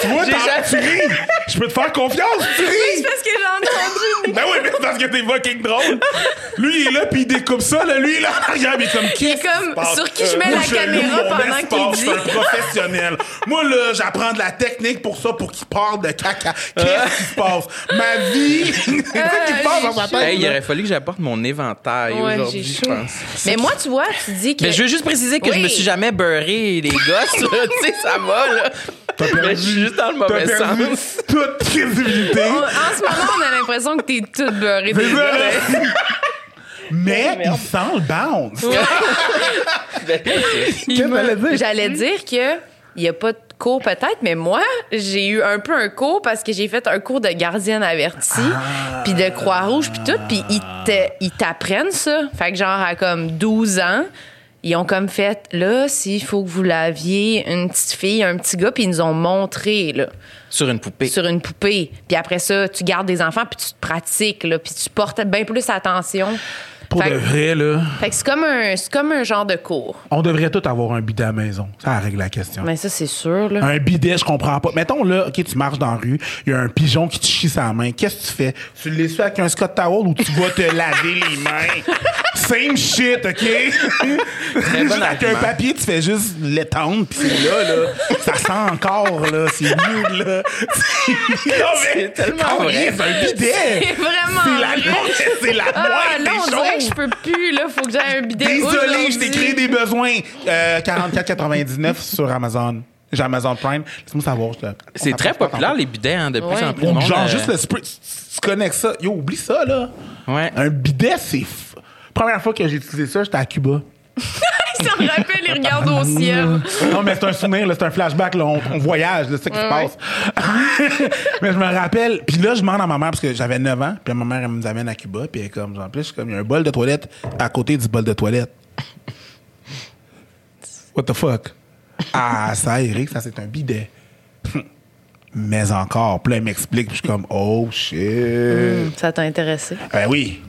Tu vois, J'ai t'en- jamais-. Je peux te faire confiance, tu ris. Parce que j'ai entendu. [LAUGHS] Ben oui, mais c'est parce que t'es fucking drôle. Lui, il est là, puis il découpe ça. Là. Lui, il est là en arrière, mais comme qui? comme, sur qui je mets la caméra pendant qu'il Je suis un dit. professionnel. Moi, là, j'apprends de la technique pour ça, pour qu'il parle de caca. Qu'est-ce qui se passe? Ma vie. [LAUGHS] C'est ça qui se passe dans sa tête. Hey, il aurait fallu que j'apporte mon éventail Ouais, aujourd'hui, je pense. Mais moi, tu vois, tu dis que. Mais je veux juste préciser que je Oui. me suis jamais beurré les gosses. là. [LAUGHS] tu sais, ça va, là. T'as perdu- Mais je suis juste dans le mauvais sens. Toute crédibilité. On- en ce moment, on a l'impression que t'es toute beurrée C'est des ça, gars. là. Mais il sent le bounce. Qu'est-ce que t'allais dire? J'allais dire que il y a pas de cours peut-être, mais moi, j'ai eu un peu un cours parce que j'ai fait un cours de gardienne avertie, puis de Croix-Rouge, puis tout, puis ils te- ils t'apprennent ça. Fait que genre à comme 12 ans, ils ont comme fait là, s'il faut que vous laviez une petite fille, un petit gars, puis ils nous ont montré là Sur une poupée. sur une poupée. Puis après ça, tu gardes des enfants, puis tu te pratiques, là, puis tu portes bien plus attention Pour Fait de vrai, là, Fait que c'est comme un, c'est comme un genre de cours. on devrait tous avoir un bidet à la maison. Ça règle la question. Mais ça, c'est sûr, là. Un bidet, je comprends pas. Mettons là, ok, tu marches dans la rue, il y a un pigeon qui te chie sa main. Qu'est-ce que tu fais? Tu le laisses avec un Scott Towel ou tu vas te laver les mains? [LAUGHS] Same shit, ok? Juste avec un papier, tu fais juste l'étendre, puis c'est là, là. Ça sent encore, là. C'est mieux, là. [LAUGHS] non, mais, C'est tellement oh, vrai. yes, un bidet! C'est vraiment C'est la, vrai. c'est la Ah, moindre là, des on dirait que je peux plus, là. Faut que j'aille un bidet. Désolé, je t'ai créé des besoins. Euh, 44,99 sur Amazon. J'ai Amazon Prime. Laisse-moi savoir. C'est très populaire, les bidets, hein, de plus Ouais. en plus. Genre, euh, juste le spray. Tu, tu connectes ça. Yo, oublie ça, là. Ouais. Un bidet, c'est. Première fois que j'ai utilisé ça, j'étais à Cuba. [LAUGHS] Ça me rappelle, il regarde au ciel. non, mais c'est un souvenir, là, c'est un flashback, là, on, on voyage, c'est ça qui se passe. [LAUGHS] mais je me rappelle, puis là, je demande à ma mère, parce que j'avais 9 ans, puis ma mère, elle nous amène à Cuba, puis elle est comme, en plus, je suis comme, il y a un bol de toilette à côté du bol de toilette. [LAUGHS] What the fuck? Ah, ça, Eric, ça, c'est un bidet. mais encore, elle m'explique, puis je suis comme, oh shit. Hum, Ça t'a intéressé. Ben oui.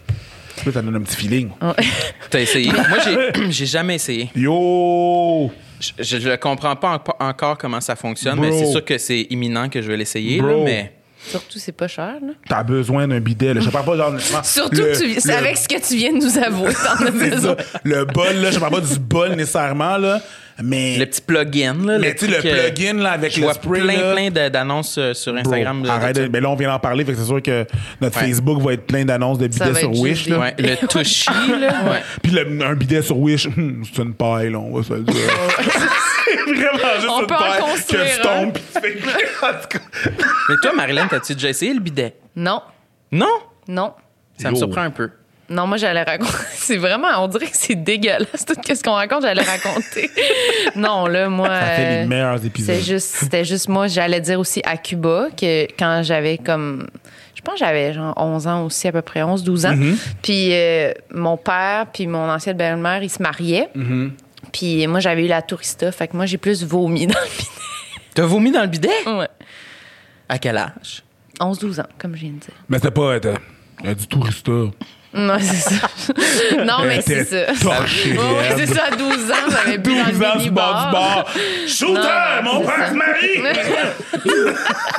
Là, ça donne un petit feeling. T'as essayé. Moi, j'ai, [CLEARS THROAT] j'ai jamais essayé. Yo! Je, je, le comprends pas en- encore comment ça fonctionne, mais Bro. c'est sûr que c'est imminent que je vais l'essayer. Bro. mais Surtout, c'est pas cher, là. T'as besoin d'un bidet, là. Je parle pas genre. [LAUGHS] Surtout, le- que tu, c'est le- avec ce que tu viens de nous avouer. T'en as [LAUGHS] besoin. ça. Le bol, là, je parle pas du bol nécessairement, là. Mais. le petit plugin, là, mais tu sais, le euh, plugin, là, avec je le vois spray. plein, là. plein de- d'annonces euh, sur Instagram. arrête, de- mais là, on vient d'en parler, fait que c'est sûr que notre Ouais. Facebook va être plein d'annonces de bidets sur Wish, là. Ouais, le [LAUGHS] Tushy, là. Ouais. Puis le- un bidet sur Wish, hum, c'est une paille, là, on va se le dire. Vraiment juste On une peut en paille construire, que tu fais. En tout cas? [LAUGHS] Mais toi, Marilyn, t'as-tu déjà essayé le bidet? Non, Non? non. Ça me Yo. surprend un peu. Non, moi, j'allais raconter. [LAUGHS] C'est vraiment, on dirait que c'est dégueulasse. Tout ce qu'on raconte, j'allais raconter. [LAUGHS] non, là, moi. Ça fait les euh, meilleurs épisodes. C'est juste, c'était juste moi, j'allais dire aussi à Cuba que quand j'avais comme. Je pense que j'avais genre 11 ans aussi, à peu près 11, 12 ans. Mm-hmm. Puis euh, mon père puis mon ancienne belle-mère, ils se mariaient. Mm-hmm. Puis moi, j'avais eu la tourista. Fait que moi, j'ai plus vomi dans le T'as vomi dans le bidet? bidet. Ouais. À quel âge? 11, 12 ans, comme je viens de dire. Mais c'était pas. euh, Il y a du tourista. Non, c'est ça. [LAUGHS] non, mais c'est ça. Torché. C'est ça, à 12 ans, j'avais bu 12 dans le ans du bord du bar. Shooter, Non, mon père se marie!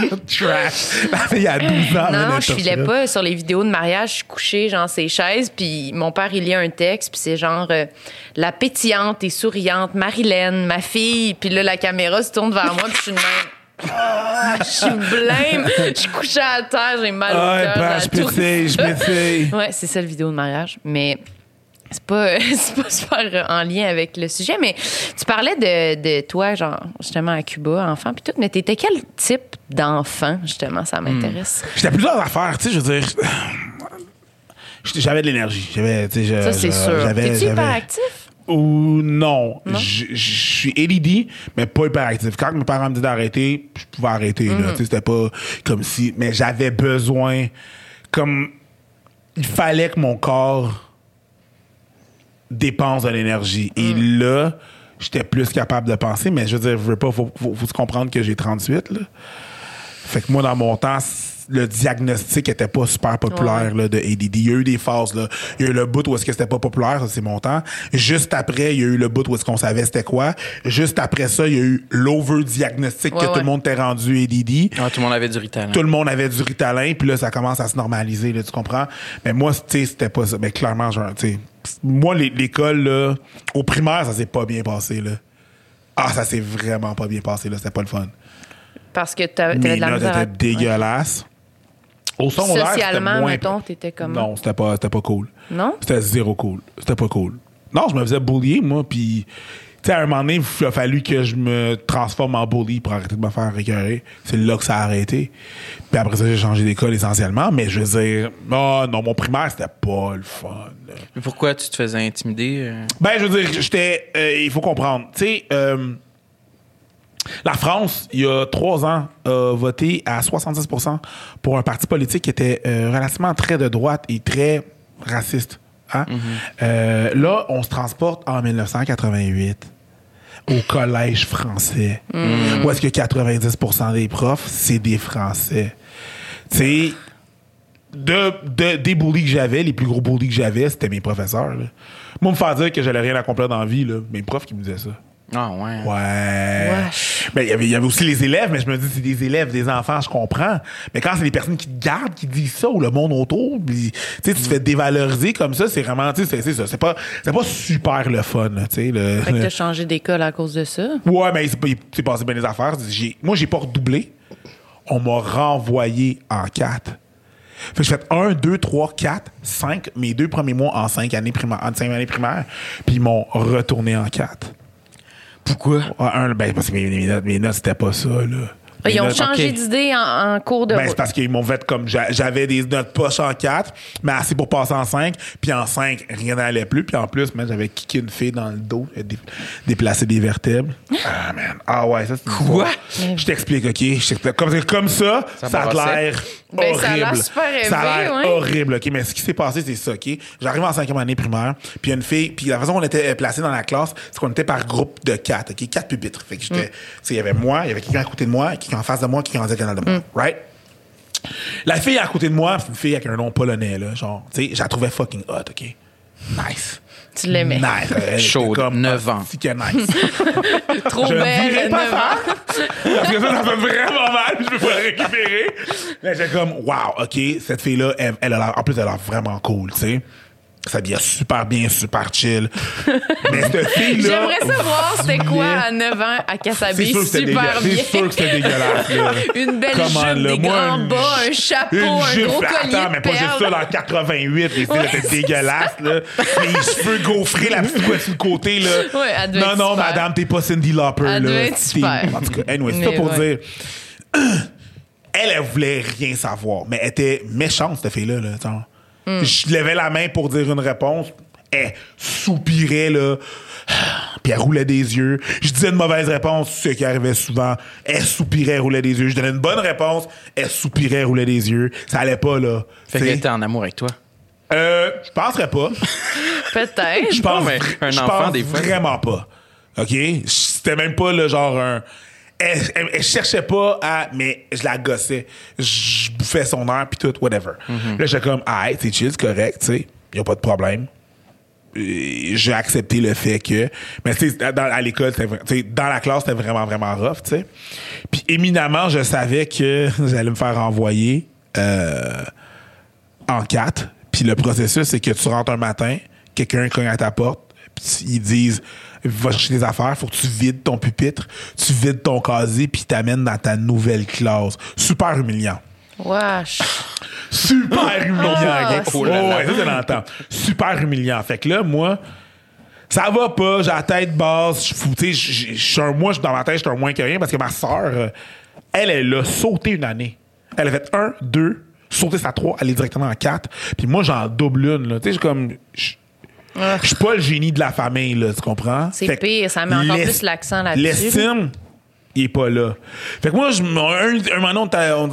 [LAUGHS] Trash. Il y a 12 ans. Non, non, je filais pas sur les vidéos de mariage. Je suis couchée, genre, ces chaises. Puis mon père, il lit un texte. Puis c'est genre, euh, la pétillante et souriante Marilyn, ma fille. Puis là, la caméra se tourne vers moi. Puis je suis de même. Ah, je suis blême. Je suis couchée à terre. J'ai mal au cœur. ben, je pétille, je pétille. [LAUGHS] Ouais, c'est ça, le vidéo de mariage. Mais c'est pas, [LAUGHS] c'est pas super en lien avec le sujet. Mais tu parlais de, de toi, genre, justement, à Cuba, enfant, puis tout. Mais t'étais quel type d'enfant, justement? Ça m'intéresse. J'étais plusieurs affaires, tu sais, je veux dire. J'avais de l'énergie. J'avais, tu sais, je- Ça, c'est sûr. T'es-tu hyperactif? Ou non. Je je suis ADD, mais pas hyperactif. Quand mes parents me disaient d'arrêter, je pouvais arrêter. Sais, C'était pas comme si. Mais j'avais besoin. Comme. Il fallait que mon corps dépense de l'énergie. Et Mm. là, j'étais plus capable de penser, mais je veux dire, je veux pas, faut, faut, faut se comprendre que j'ai 38, là. Fait que moi, dans mon temps, le diagnostic était pas super populaire là, de ADD. Il y a eu des phases. Là. Il y a eu le bout où est-ce que c'était pas populaire, ça c'est mon temps. Juste après, il y a eu le bout où est-ce qu'on savait c'était quoi. Juste après ça, il y a eu l'over-diagnostic Ouais, que tout le monde t'est rendu ADD. Ah, tout le monde avait du ritalin. Tout le monde avait du ritalin, puis là, ça commence à se normaliser, là, tu comprends? Mais moi, tu sais, c'était pas ça. Mais clairement, genre, tu sais, moi, l'école, là, au primaire, ça s'est pas bien passé, là. Ah, ça s'est vraiment pas bien passé, là. C'était pas le fun. Parce que t'avais de la misère. dégueulasses. Au c'était Socialement, moins mettons, t'étais comment? Non, c'était pas, c'était pas cool. Non? C'était zéro cool. C'était pas cool. Non, je me faisais bullier, moi, puis... Tu sais, à un moment donné, il a fallu que je me transforme en bully pour arrêter de me faire écœurer. C'est là que ça a arrêté. Puis après ça, j'ai changé d'école essentiellement. Mais je veux dire, oh, non, mon primaire, c'était pas le fun. Mais Pourquoi tu te faisais intimider? euh? Ben, je veux dire, j'étais. euh, il faut comprendre. Tu sais, euh, la France, il y a trois ans, a voté à 70% pour un parti politique qui était euh, relativement très de droite et très raciste. hein? Euh, là, on se transporte en 1988 au collège français, où est-ce que 90% des profs, c'est des Français. Tu sais, de, de- des bullies que j'avais, les plus gros bullies que j'avais, c'était mes professeurs. là. Moi, me faire dire que j'allais rien accomplir dans la vie, là, mes profs qui me disaient ça. Ah, ouais. Ouais. Wesh. Ben, il y avait- il y avait aussi les élèves, mais je me dis, c'est des élèves, des enfants, je comprends. Mais quand c'est des personnes qui te gardent, qui disent ça, ou le monde autour, puis, tu sais, tu te fais dévaloriser comme ça, c'est vraiment, tu sais, c'est- ça. C'est pas, c'est pas super le fun, tu sais. le- Fait que t'as changé d'école à cause de ça? Ouais, mais c'est passé bien des affaires. J'ai- moi, j'ai pas redoublé. On m'a renvoyé en 4. Fait que j'ai fait 1, 2, 3, 4, 5, mes deux premiers mois en 5 années primaires, en 5 années primaires, puis ils m'ont retourné en 4. Pourquoi? Ouais, un, ben, parce que mes, mes notes, mes notes, c'était pas ça, là. Mes Ils ont notes- changé d'idée en, en cours de ben, c'est parce qu'ils m'ont fait comme j'a- j'avais des notes poches en 4, mais assez pour passer en 5. Puis en 5, rien n'allait plus. Puis en plus, j'avais kické une fille dans le dos, dé- déplacé des vertèbres. Ah, man. Ah ouais, ça, c'est Quoi? Je t'explique, OK? Je t'explique. Comme, comme ça, Ça ça, a l'air Ben, horrible. ça a l'air super Ça a élevé, l'air ouais. horrible, OK? Mais ce qui s'est passé, c'est ça, OK? J'arrive en cinquième année primaire, puis une fille, puis la façon dont on était placés dans la classe, c'est qu'on était par groupe de quatre, OK? Quatre pupitres. Fait que Mm. j'étais, sais, il y avait moi, il y avait quelqu'un à côté de moi, quelqu'un en face de moi, quelqu'un en diagonale de moi, Mm. right? La fille à côté de moi, c'est une fille avec un nom polonais, là, genre, tu sais, je la trouvais fucking hot, OK? Nice. Tu l'aimais. Nice. Elle était Chaude, comme, 9 ah, ans. c'est que nice. [LAUGHS] Trop Je le belle, dirais pas 9 ans. Parce que ça, ça fait vraiment mal, je peux pas le récupérer. Là, j'étais comme, wow, OK, cette fille-là, elle, elle a l'air, en plus, elle a l'air vraiment cool, tu sais. Ça devient super bien, super chill. [LAUGHS] Mais cette fille-là. J'aimerais savoir c'était quoi à 9 ans à C'est Kasabi sûr que c'était super dégueulasse. bien. C'est sûr que c'était dégueulasse. Là. [LAUGHS] Une belle Come on, jupe, là. des Moi, grands une bas, un chapeau, une un gros là, collier Attends, de mais pas juste ça, là, en 88, les filles étaient dégueulasses, là. Les cheveux gaufrés, la petite couette sur le côté, là. Ouais, elle devait non, être non, super. madame, t'es pas Cindy Lauper, Elle là. devait être super. En tout cas, anyway, c'est ça Mais pour ouais. dire. [CLEARS THROAT] Elle, elle voulait rien savoir, mais elle était méchante, cette fille-là, là, genre. Hmm. Je levais la main pour dire une réponse. Elle soupirait, là. [SIGHS] Puis elle roulait des yeux. Je disais une mauvaise réponse, ce qui arrivait souvent. Elle soupirait, roulait des yeux. Je donnais une bonne réponse, elle soupirait, roulait des yeux. Ça allait pas, là. Fait qu'elle était en amour avec toi. Euh, je penserais pas. [LAUGHS] Peut-être. Je pense, Non, mais un enfant, des fois. vraiment pas. OK? C'était même pas le genre un. Elle, elle- elle cherchait pas à. Mais je la gossais. Je bouffais son air, puis tout, whatever. Mhm. Là, j'étais comme, ah, c'est chill, c'est correct, tu sais. Y a pas de problème. Euh, J'ai accepté le fait que. Mais tu sais, à l'école, c'était vra- tu sais, dans la classe, c'était vraiment, vraiment rough, tu sais. Puis éminemment, je savais que [LAUGHS] j'allais me faire renvoyer euh, en quatre. Puis le processus, c'est que tu rentres un matin, quelqu'un cogne à ta porte, puis ils disent va chercher des affaires, faut que tu vides ton pupitre, tu vides ton casier, puis t'amènes dans ta nouvelle classe. Super humiliant. Wesh. Super [LAUGHS] humiliant. Ah, oh, ouais, ça, c'est dans le temps. Super humiliant. Fait que là, moi, ça va pas, j'ai la tête basse, je suis un moi, dans ma tête, je suis un moins que rien parce que ma soeur, elle, elle a sauté une année. Elle a fait un, deux, sauté sa trois, elle est directement en quatre. Puis moi, j'en double une, là. Tu sais, j'ai comme. Je suis pas le génie de la famille, là, tu comprends? C'est pire, ça met encore plus l'accent là-dessus. L'estime, il est pas là. Fait que moi, je, un, un moment, on, t'a- on-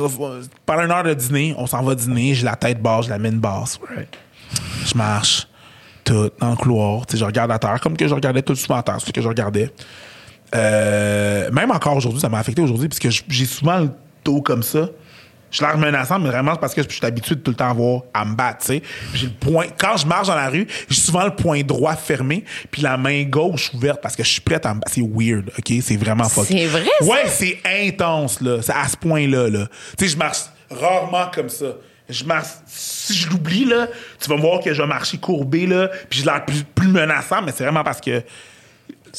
pendant une heure de dîner, on s'en va dîner, j'ai la tête basse, je la mine basse. Je marche, tout, dans le couloir, je regarde à terre, comme que je regardais tout souvent à terre, c'est ce que je regardais. Euh, même encore aujourd'hui, ça m'a affecté aujourd'hui, parce que j'ai souvent le dos comme ça. Je l'air menaçant, mais vraiment, c'est parce que je suis habitué de tout le temps avoir à me battre, tu sais. J'ai le point, quand je marche dans la rue, j'ai souvent le point droit fermé, puis la main gauche ouverte parce que je suis prête à me battre. C'est weird, OK? C'est vraiment fuck. C'est vrai, ça? Ouais, c'est intense, là. C'est à ce point-là, là. Tu sais, je marche rarement comme ça. Je marche, si je l'oublie, là, tu vas me voir que je vais marcher courbé, là, puis j'ai l'air plus, plus menaçant, mais c'est vraiment parce que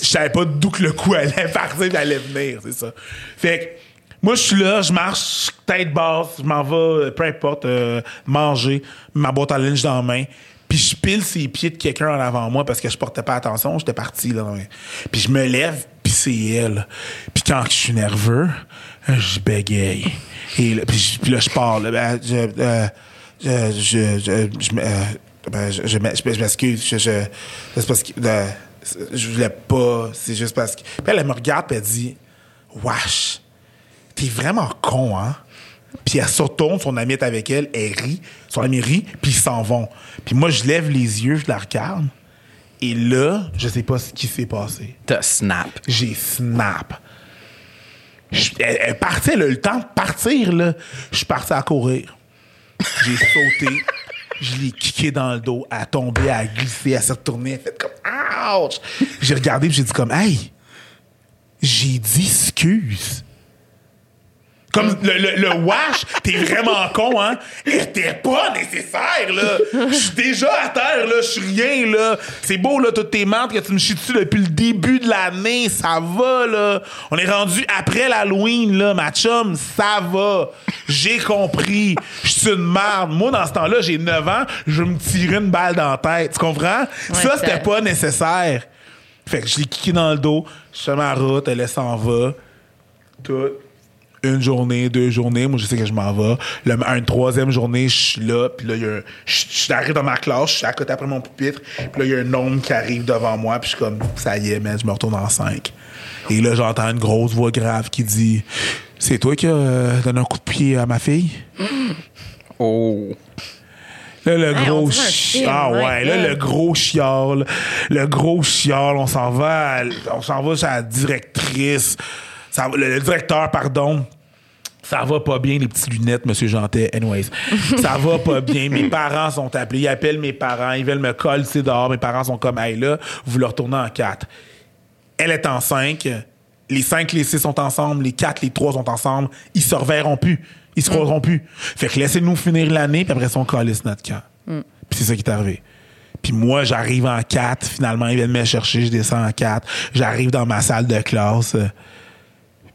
je savais pas d'où que le coup [LAUGHS] allait partir, allait venir, c'est ça. Fait que, moi, je suis là, je marche tête basse, je m'en vais, euh, peu importe, euh, manger, ma boîte à linge dans la main, puis je pile ses pieds de quelqu'un en avant moi parce que je portais pas attention, j'étais parti, là. Puis je me lève, puis c'est elle. Puis quand je suis nerveux, je bégaye. Et là, puis, là, je pars, là, ben, je, euh, je, je, je, je, ben, je, je m'ex- je m'excuse, je, je, c'est parce que, je voulais pas, c'est juste parce que. Puis elle, elle me regarde, puis elle dit, Wesh, t'es vraiment con, hein? Puis elle se retourne, son ami est avec elle, elle rit, son ami rit, puis ils s'en vont. Puis moi, je lève les yeux, je la regarde, et là, je sais pas ce qui s'est passé. T'as snap. J'ai snap. Je- elle, elle partait, elle a eu le temps de partir, là. Je suis parti à courir. J'ai [LAUGHS] sauté, je l'ai kické dans le dos, elle a tombé, elle a glissé, elle s'est retournée, elle fait comme ouch. J'ai regardé, puis j'ai dit comme hey, j'ai dit excuse. Comme le, le, le wash, t'es vraiment con, hein? Était pas nécessaire, là. Je suis déjà à terre, là. Je suis rien, là. C'est beau, là, toutes tes menthes que tu me chies dessus depuis le début de l'année? Ça va, là. On est rendu après l'Halloween, là, ma chum. Ça va. J'ai compris. Je suis une merde. Moi, dans ce temps-là, j'ai 9 ans. Je vais me tirer une balle dans la tête. Tu comprends? ça, c'était pas nécessaire. Fait que je l'ai kické dans le dos. Je fais ma route, elle s'en va. Tout. Une journée, deux journées, moi je sais que je m'en vais. Le, une troisième journée, je suis là, puis là, je je arrive dans ma classe, je suis à côté après mon pupitre, puis là, il y a un homme qui arrive devant moi, puis je suis comme, ça y est, man, je me retourne en cinq. Et là, j'entends une grosse voix grave qui dit, c'est toi qui as euh, donné un coup de pied à ma fille? Oh. Là, le Hey, gros film, Ah ouais, là, le gros chial. Le gros chial, on s'en va, à- on s'en va chez la directrice. Ça va- le, le directeur, pardon. Ça va pas bien, les petites lunettes, Monsieur Jantet. Anyways, ça va pas [LAUGHS] bien. Mes parents sont appelés. Ils appellent mes parents. Ils veulent me coller dehors. Mes parents sont comme, hey là, vous le retournez en quatre. Elle est en cinq. Les cinq, les six sont ensemble. Les quatre, les trois sont ensemble. Ils se reverront plus. Ils se croiseront plus. Fait que laissez-nous finir l'année, puis après ça, on calisse notre camp. Puis c'est ça qui est arrivé. Puis moi, j'arrive en quatre. Finalement, ils viennent me chercher. Je descends en quatre. J'arrive dans ma salle de classe.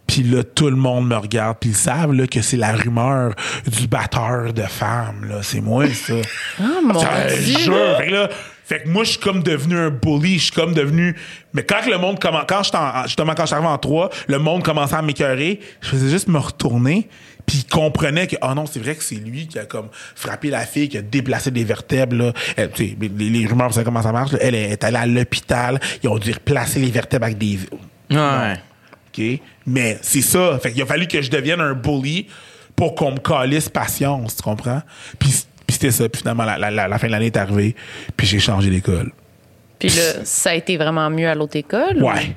Puis là, tout le monde me regarde. Puis ils savent là, que c'est la rumeur du batteur de femmes. là. C'est moi, ça. Oh [LAUGHS] mon Ça, je Dieu! jure. Fait que, là, fait que moi, je suis comme devenu un bully. Je suis comme devenu. Mais quand le monde commence. Quand j'étais en- justement, quand je suis arrivé en 3, le monde commençait à m'écœurer. Je faisais juste me retourner. Puis il comprenait que, oh non, c'est vrai que c'est lui qui a comme frappé la fille, qui a déplacé des vertèbres. Là. Elle, tu sais, les, les rumeurs, vous savez comment ça marche. là. Elle est allée à l'hôpital. Ils ont dû replacer les vertèbres avec des. Ouais. OK? Mais c'est ça. Fait qu'il a fallu que je devienne un bully pour qu'on me calisse patience, tu comprends? Puis, puis c'était ça. Puis finalement, la, la- la- la fin de l'année est arrivée. Puis j'ai changé d'école. Puis là, ça a été vraiment mieux à l'autre école? ou- Ouais.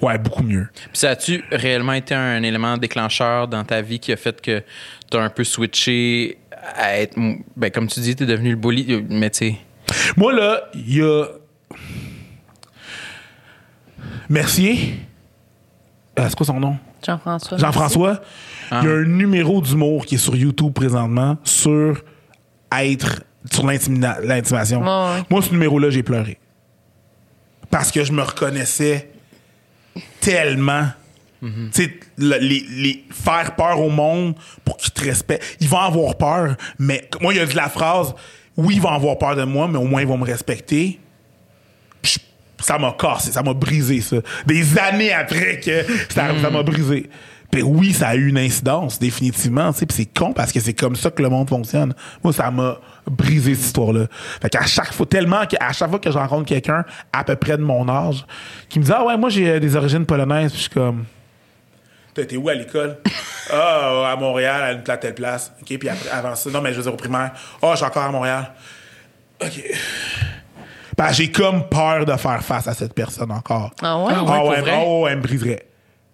Ouais, beaucoup mieux. Puis ça a-tu réellement été un élément déclencheur dans ta vie qui a fait que t'as un peu switché à être. Ben, comme tu dis, t'es devenu le bully, mais tu sais. Moi, là, il y a. Mercier. Euh, c'est quoi son nom? Jean-François. Jean-François. Il y a un numéro d'humour qui est sur YouTube présentement sur être. sur l'intimida- l'intimidation. Ouais, ouais. Moi, ce numéro-là, j'ai pleuré. Parce que je me reconnaissais tellement. Tu sais, le- les, les- faire peur au monde pour qu'ils te respectent. Ils vont avoir peur, mais moi, il y a dit la phrase oui, ils vont avoir peur de moi, mais au moins, ils vont me respecter. Ça m'a cassé, ça m'a brisé, ça. Des années après que ça ça m'a brisé. Puis oui, ça a eu une incidence, définitivement. tu sais, Puis c'est con parce que c'est comme ça que le monde fonctionne. Moi, ça m'a brisé cette histoire-là. Fait qu'à chaque fois, tellement qu'à chaque fois que je rencontre quelqu'un à peu près de mon âge qui me dit Ah ouais, moi j'ai euh, des origines polonaises, puis je suis comme été où à l'école? [LAUGHS] Ah, à Montréal, à une pla- telle place. OK, puis après, avant ça, non, mais je veux dire au primaire. Ah, je suis encore à Montréal. OK. Ben, j'ai comme peur de faire face à cette personne encore. Ah ouais? Ah Ah ouais, vrai? oh, elle me briserait.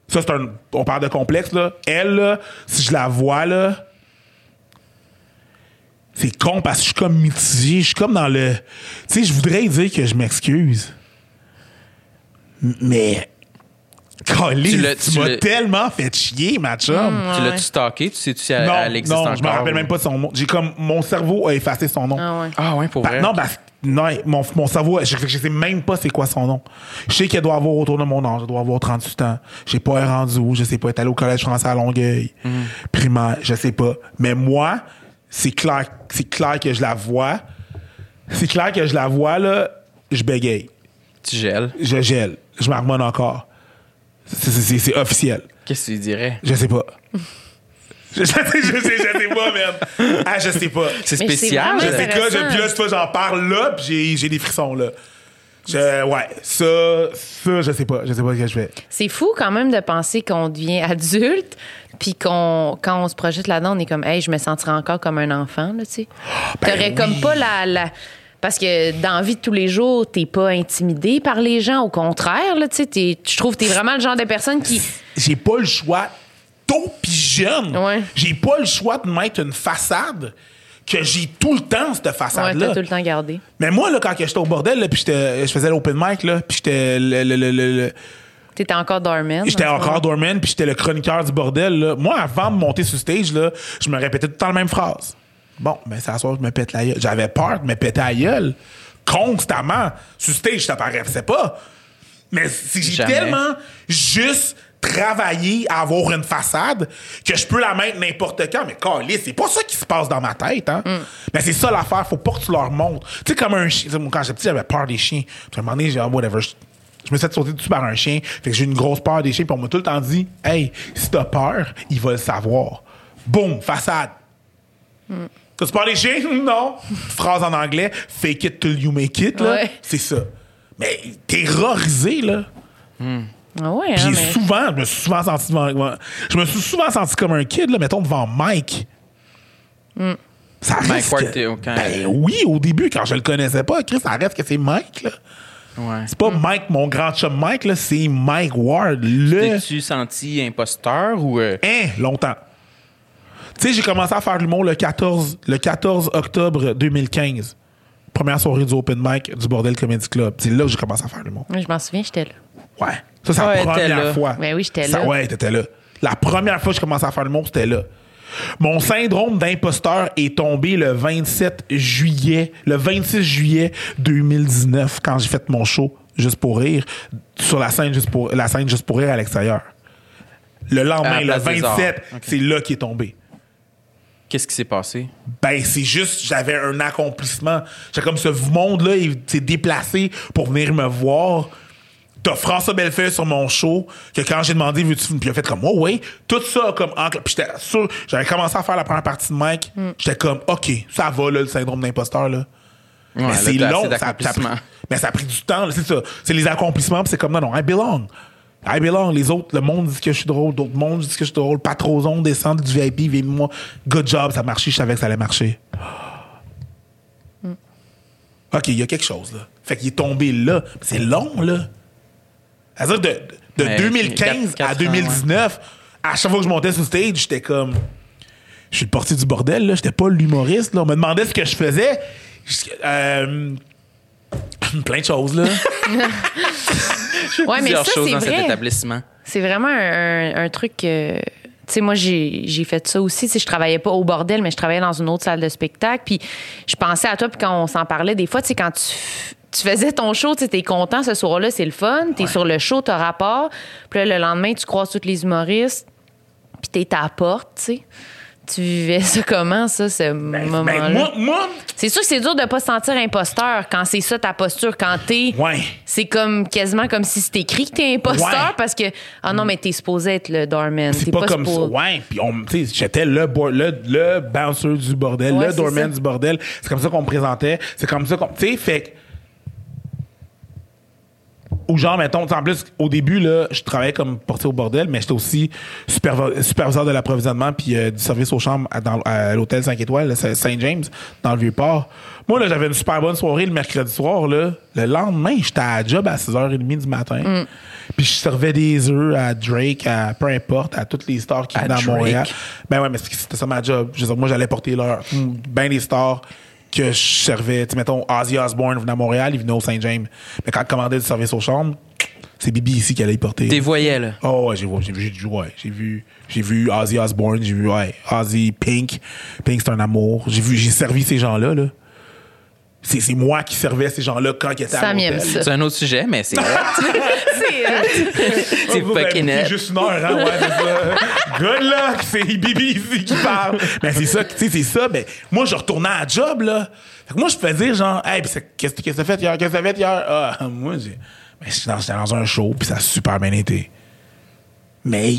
Ça, c'est un. On parle de complexe, là. Elle, là, si je la vois, là. C'est con parce que je suis comme mitigé. Je suis comme dans le. Tu sais, je voudrais dire que je m'excuse. Mais. Caliste, Tu tu, tu m'as tellement fait chier, ma chum. Tu ouais. l'as-tu stalké? Tu sais-tu si elle, Non, elle existe non, encore? je me rappelle ou- même pas de son nom. J'ai comme. Mon cerveau a effacé son nom. Ah ouais. Ah ouais, pour vrai? non, parce que non, mon, mon cerveau, je, je sais même pas c'est quoi son nom. Je sais qu'elle doit avoir autour de mon âge, elle doit avoir 38 ans. Je sais pas, elle est rendue où, je sais pas, elle est allée au collège français à Longueuil, primaire, je sais pas. Mais moi, c'est clair, c'est clair que je la vois. C'est clair que je la vois, là, je bégaye. Tu gèles? Je gèle. Je m'harmone encore. C'est officiel. Qu'est-ce que tu dirais? Je sais pas. [LAUGHS] Je, je sais, je sais, je sais pas, man. Ah, je sais pas. C'est Mais c'est spécial. vraiment Je sais que intéressant. puis là, tu vois, j'en parle là, puis j'ai, j'ai des frissons là. Je- ouais, ça, ça, je sais pas. Je sais pas ce que je fais. C'est fou quand même de penser qu'on devient [LAUGHS] adulte, puis qu'on, quand on se projette là-dedans, on est comme, hey, je me sentirais encore comme un enfant, là, tu sais. T'aurais ben oui. comme pas la, la- Parce que dans la vie de tous les jours, t'es pas intimidé par les gens. Au contraire, là, tu sais, t'es- je trouve que t'es vraiment le genre de personne qui. J'ai pas le choix, tôt pis jeune. Ouais. J'ai pas le choix de mettre une façade que j'ai tout le temps cette façade-là. tout le temps gardé. Mais moi, là, quand j'étais au bordel, là, puis j'étais- je faisais l'open mic, là, puis j'étais le, le- le- le- le- T'étais encore doorman. j'étais en encore doorman, puis j'étais le chroniqueur du bordel. Là. Moi, avant de monter sur stage, là, je me répétais tout le temps la même phrase. Bon, ben, c'est à soir, je me pète la gueule. J'avais peur de me péter la gueule constamment. Sur stage, ça paraissait pas. Mais si j'ai tellement juste travaillé à avoir une façade que je peux la mettre n'importe quand. Mais calé, c'est pas ça qui se passe dans ma tête. Hein? Mais c'est ça l'affaire. Faut pas que tu leur montres. Tu sais, comme un chien. Quand j'étais petit, j'avais peur des chiens. Puis à un moment donné, j'ai dit, ah, whatever. Je, je me suis fait sauter dessus par un chien. Fait que j'ai une grosse peur des chiens. Puis on m'a tout le temps dit, hey, si t'as peur, il va le savoir. Boum, façade. T'as-tu peur des chiens? [LAUGHS] Non. Phrase en anglais, fake it till you make it. là. Ouais. C'est ça. Mais terrorisé, là. Ah ouais, hein, Puis mais- souvent, je me suis souvent senti devant, je me suis souvent senti comme un kid, là, mettons, devant Mike. Ça Mike reste Ward, que- camp. ben oui, au début, quand je le connaissais pas, Chris, ça reste que c'est Mike, là. Ouais. C'est pas Mike, mon grand chum Mike, là, c'est Mike Ward, le... T'es-tu senti imposteur ou. euh, Hein, longtemps. Tu sais, j'ai commencé à faire l'humour le 14, le 14 octobre 2015. Première soirée du Open Mic du Bordel Comedy Club. C'est là que j'ai commencé à faire l'humour. Oui, Je m'en souviens, j'étais là. Ouais. Ça, c'est Ouais, la première fois. Ben oui, j'étais Ça, là. Ouais, t'étais là. La première fois que j'ai commencé à faire le monde, c'était là. Mon syndrome d'imposteur est tombé le 27 juillet, le 26 juillet 2019, quand j'ai fait mon show Juste pour rire, sur la scène Juste pour, la scène Juste pour rire à l'extérieur. Le lendemain, le Place des 27, Arts. Ok. c'est là qui est tombé. Qu'est-ce qui s'est passé? Ben, c'est juste, j'avais un accomplissement. J'ai comme ce monde-là, il s'est déplacé pour venir me voir. T'as François Bellefeuille sur mon show, que quand j'ai demandé, veux-tu, puis il a fait comme, oh, ouais, tout ça, comme, en- puis j'étais sûr, j'avais commencé à faire la première partie de Mike, j'étais comme, OK, ça va, là, le syndrome d'imposteur, là. Ouais, mais c'est long, ça, ça a pris- mais ça a pris du temps, c'est ça. C'est les accomplissements, puis c'est comme, non, non, I belong. I belong. Les autres, le monde dit que je suis drôle, d'autres mondes disent que je suis drôle. Patrozone, descendre du VIP, viens moi. Good job, ça a marché, je savais que ça allait marcher. OK, il y a quelque chose, là. Fait qu'il est tombé là. C'est long, là. C'est-à-dire, de, de Mais 2015 quatre- quatre à ans, 2019, à chaque fois que je montais sur stage, j'étais comme. Je suis le portier du bordel, là. J'étais pas l'humoriste, là. On me demandait ce que je faisais. Euh, [LAUGHS] plein de choses, là. [LAUGHS] Ouais, mais Plusieurs ça, choses c'est dans cet vrai. établissement. C'est vraiment un, un- un truc que. Tu sais, moi, j'ai j'ai fait ça aussi. Tu je travaillais pas au bordel, mais je travaillais dans une autre salle de spectacle. Puis je pensais à toi, puis quand on s'en parlait, des fois, tu sais, quand tu, f- tu faisais ton show, tu t'es content ce soir-là, c'est le fun. T'es sur le show, t'as rapport. Puis là, le lendemain, tu croises tous les humoristes, puis t'es à la porte, tu sais. Tu vivais ça comment, ça, ce moment-là? Ben, moi, moi, C'est sûr que c'est dur de pas se sentir imposteur quand c'est ça ta posture, quand t'es. ouais. C'est comme quasiment comme si c'était écrit que t'es imposteur Ouais. parce que ah non mais t'es supposé être le doorman. C'est pas, comme supposé- ça. Ouais, puis on, tu sais, j'étais le, le, le bouncer du bordel, Ouais, le doorman ça. du bordel. C'est comme ça qu'on me présentait. C'est comme ça qu'on. Tu sais, fait que- Ou genre, mettons, en plus, au début, là, je travaillais comme portier au bordel, mais j'étais aussi superviseur de l'approvisionnement puis euh, du service aux chambres à, dans- à l'hôtel 5 étoiles, là, Saint James, dans le Vieux-Port. Moi, là, j'avais une super bonne soirée le mercredi soir, là. Le lendemain, j'étais à la job à 6h30 du matin. Mm. Puis je servais des œufs à Drake, à peu importe, à toutes les stars qui venaient à. Montréal. Ben ouais, mais c'était ça ma job. Je veux dire, moi, j'allais porter l'heure. Ben des stars que je servais. Tu sais, mettons, Ozzy Osbourne venait à Montréal, il venait au Saint-James. Mais quand il commandait du service aux chambres, c'est Bibi ici qui allait y porter. Des voyelles. là. Oh ouais, j'ai vu, j'ai vu, j'ai vu, ouais, j'ai vu, j'ai vu Ozzy Osbourne, j'ai vu, ouais, Ozzy, Pink. Pink, c'est un amour. J'ai vu, j'ai servi ces gens-là, là. C'est, c'est moi qui servais ces gens-là quand ils étaient à ça. C'est un autre sujet, mais c'est vrai. [LAUGHS] C'est, euh, [LAUGHS] c'est Oh, fucking pris net. juste une heure, hein, ouais, c'est ça. Good luck, c'est Bibi ici qui parle. Mais c'est ça, tu sais, c'est ça. Mais moi, je retournais à la job, là. Fait que moi, je pouvais dire, genre, hey, pis c'est- qu'est-ce que t'as fait hier? Qu'est-ce que t'as fait hier? Ah, [LAUGHS] moi, j'ai. Mais j'étais dans, dans un show, puis ça a super bien été. Mais.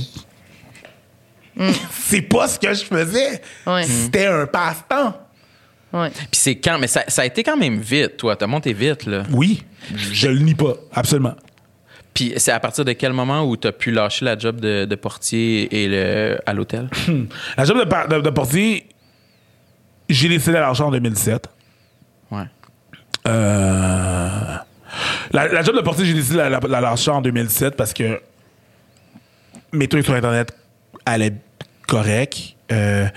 [LAUGHS] c'est pas ce que je faisais. Ouais. C'était un passe-temps. ouais. Puis c'est quand, mais ça, ça a été quand même vite, toi. T'as monté vite, là. Oui, je le nie pas, absolument. Puis c'est à partir de quel moment où t'as pu lâcher la job de, de portier et le, à l'hôtel? [CLEARS THROAT] La job de, de, de portier, j'ai décidé de la lâcher en 2017. Ouais. Euh, la, la job de portier, j'ai décidé de la, la, la lâcher en 2017 parce que mes trucs sur Internet allaient correct. Euh,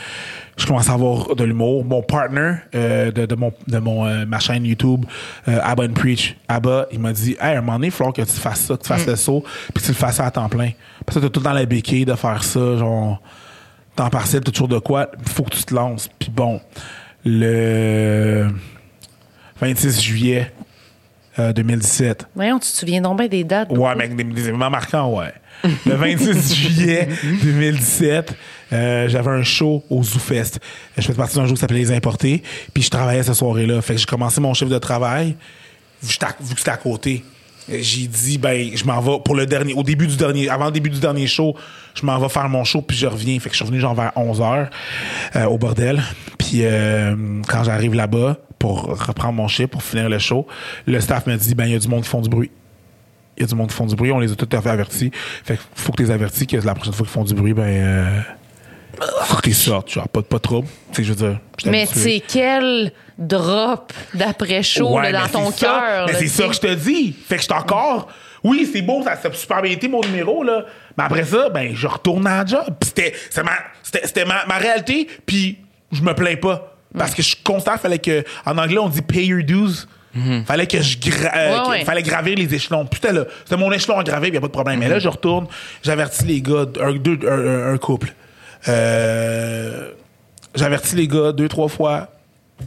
je commence à avoir de l'humour. Mon partner euh, de, de mon, de mon, euh, ma chaîne YouTube, euh, Abba and Preach, Abba, il m'a dit Hey, à un moment donné, il falloir que tu fasses ça, que tu fasses le saut, puis que tu le fasses à temps plein. Parce que t'as tout le temps la béquille de faire ça, genre, temps partiel, t'as toujours de quoi, il faut que tu te lances. Puis bon, le 26 juillet euh, 2017, Voyons, tu te souviens donc bien des dates. Ouais, mais des événements marquants, ouais. Le 26 [LAUGHS] juillet 2017, euh, j'avais un show au ZooFest. Je faisais partie d'un show qui s'appelait Les Importés, puis je travaillais cette soirée-là. Fait que j'ai commencé mon chiffre de travail, vu que c'était à côté. Euh, J'ai dit, ben, je m'en vais pour le dernier, au début du dernier, avant le début du dernier show, je m'en vais faire mon show, puis je reviens. Fait que je suis revenu genre vers 11h au bordel. Puis euh, quand j'arrive là-bas pour reprendre mon chiffre, pour finir le show, le staff me dit, ben, il y a du monde qui font du bruit il y a du monde qui font du bruit, on les a tout à fait avertis. Fait que faut que tu les avertis que la prochaine fois qu'ils font du bruit, ben euh, tu pas, pas de trouble. Tu sais, je veux dire. j'étais Mais sais, quel drop d'après-chaud Ouais, dans ton c'est cœur. Mais c'est ça que je te dis. Fait que je suis encore. Oui, c'est beau, ça, a super bien été mon numéro, là. Mais après ça, ben, je retourne à la job. C'était, c'est ma, ma, ma réalité, puis je me plains pas. Parce que je suis constant, fallait que. En anglais, on dit pay your dues. Fallait que je gra- euh, Ouais, que- ouais. fallait gravir les échelons. Puis c'était là. C'était mon échelon à graver, il a pas de problème. Mais là, je retourne, j'avertis les gars, un, deux, un couple. Euh, j'avertis les gars deux, trois fois.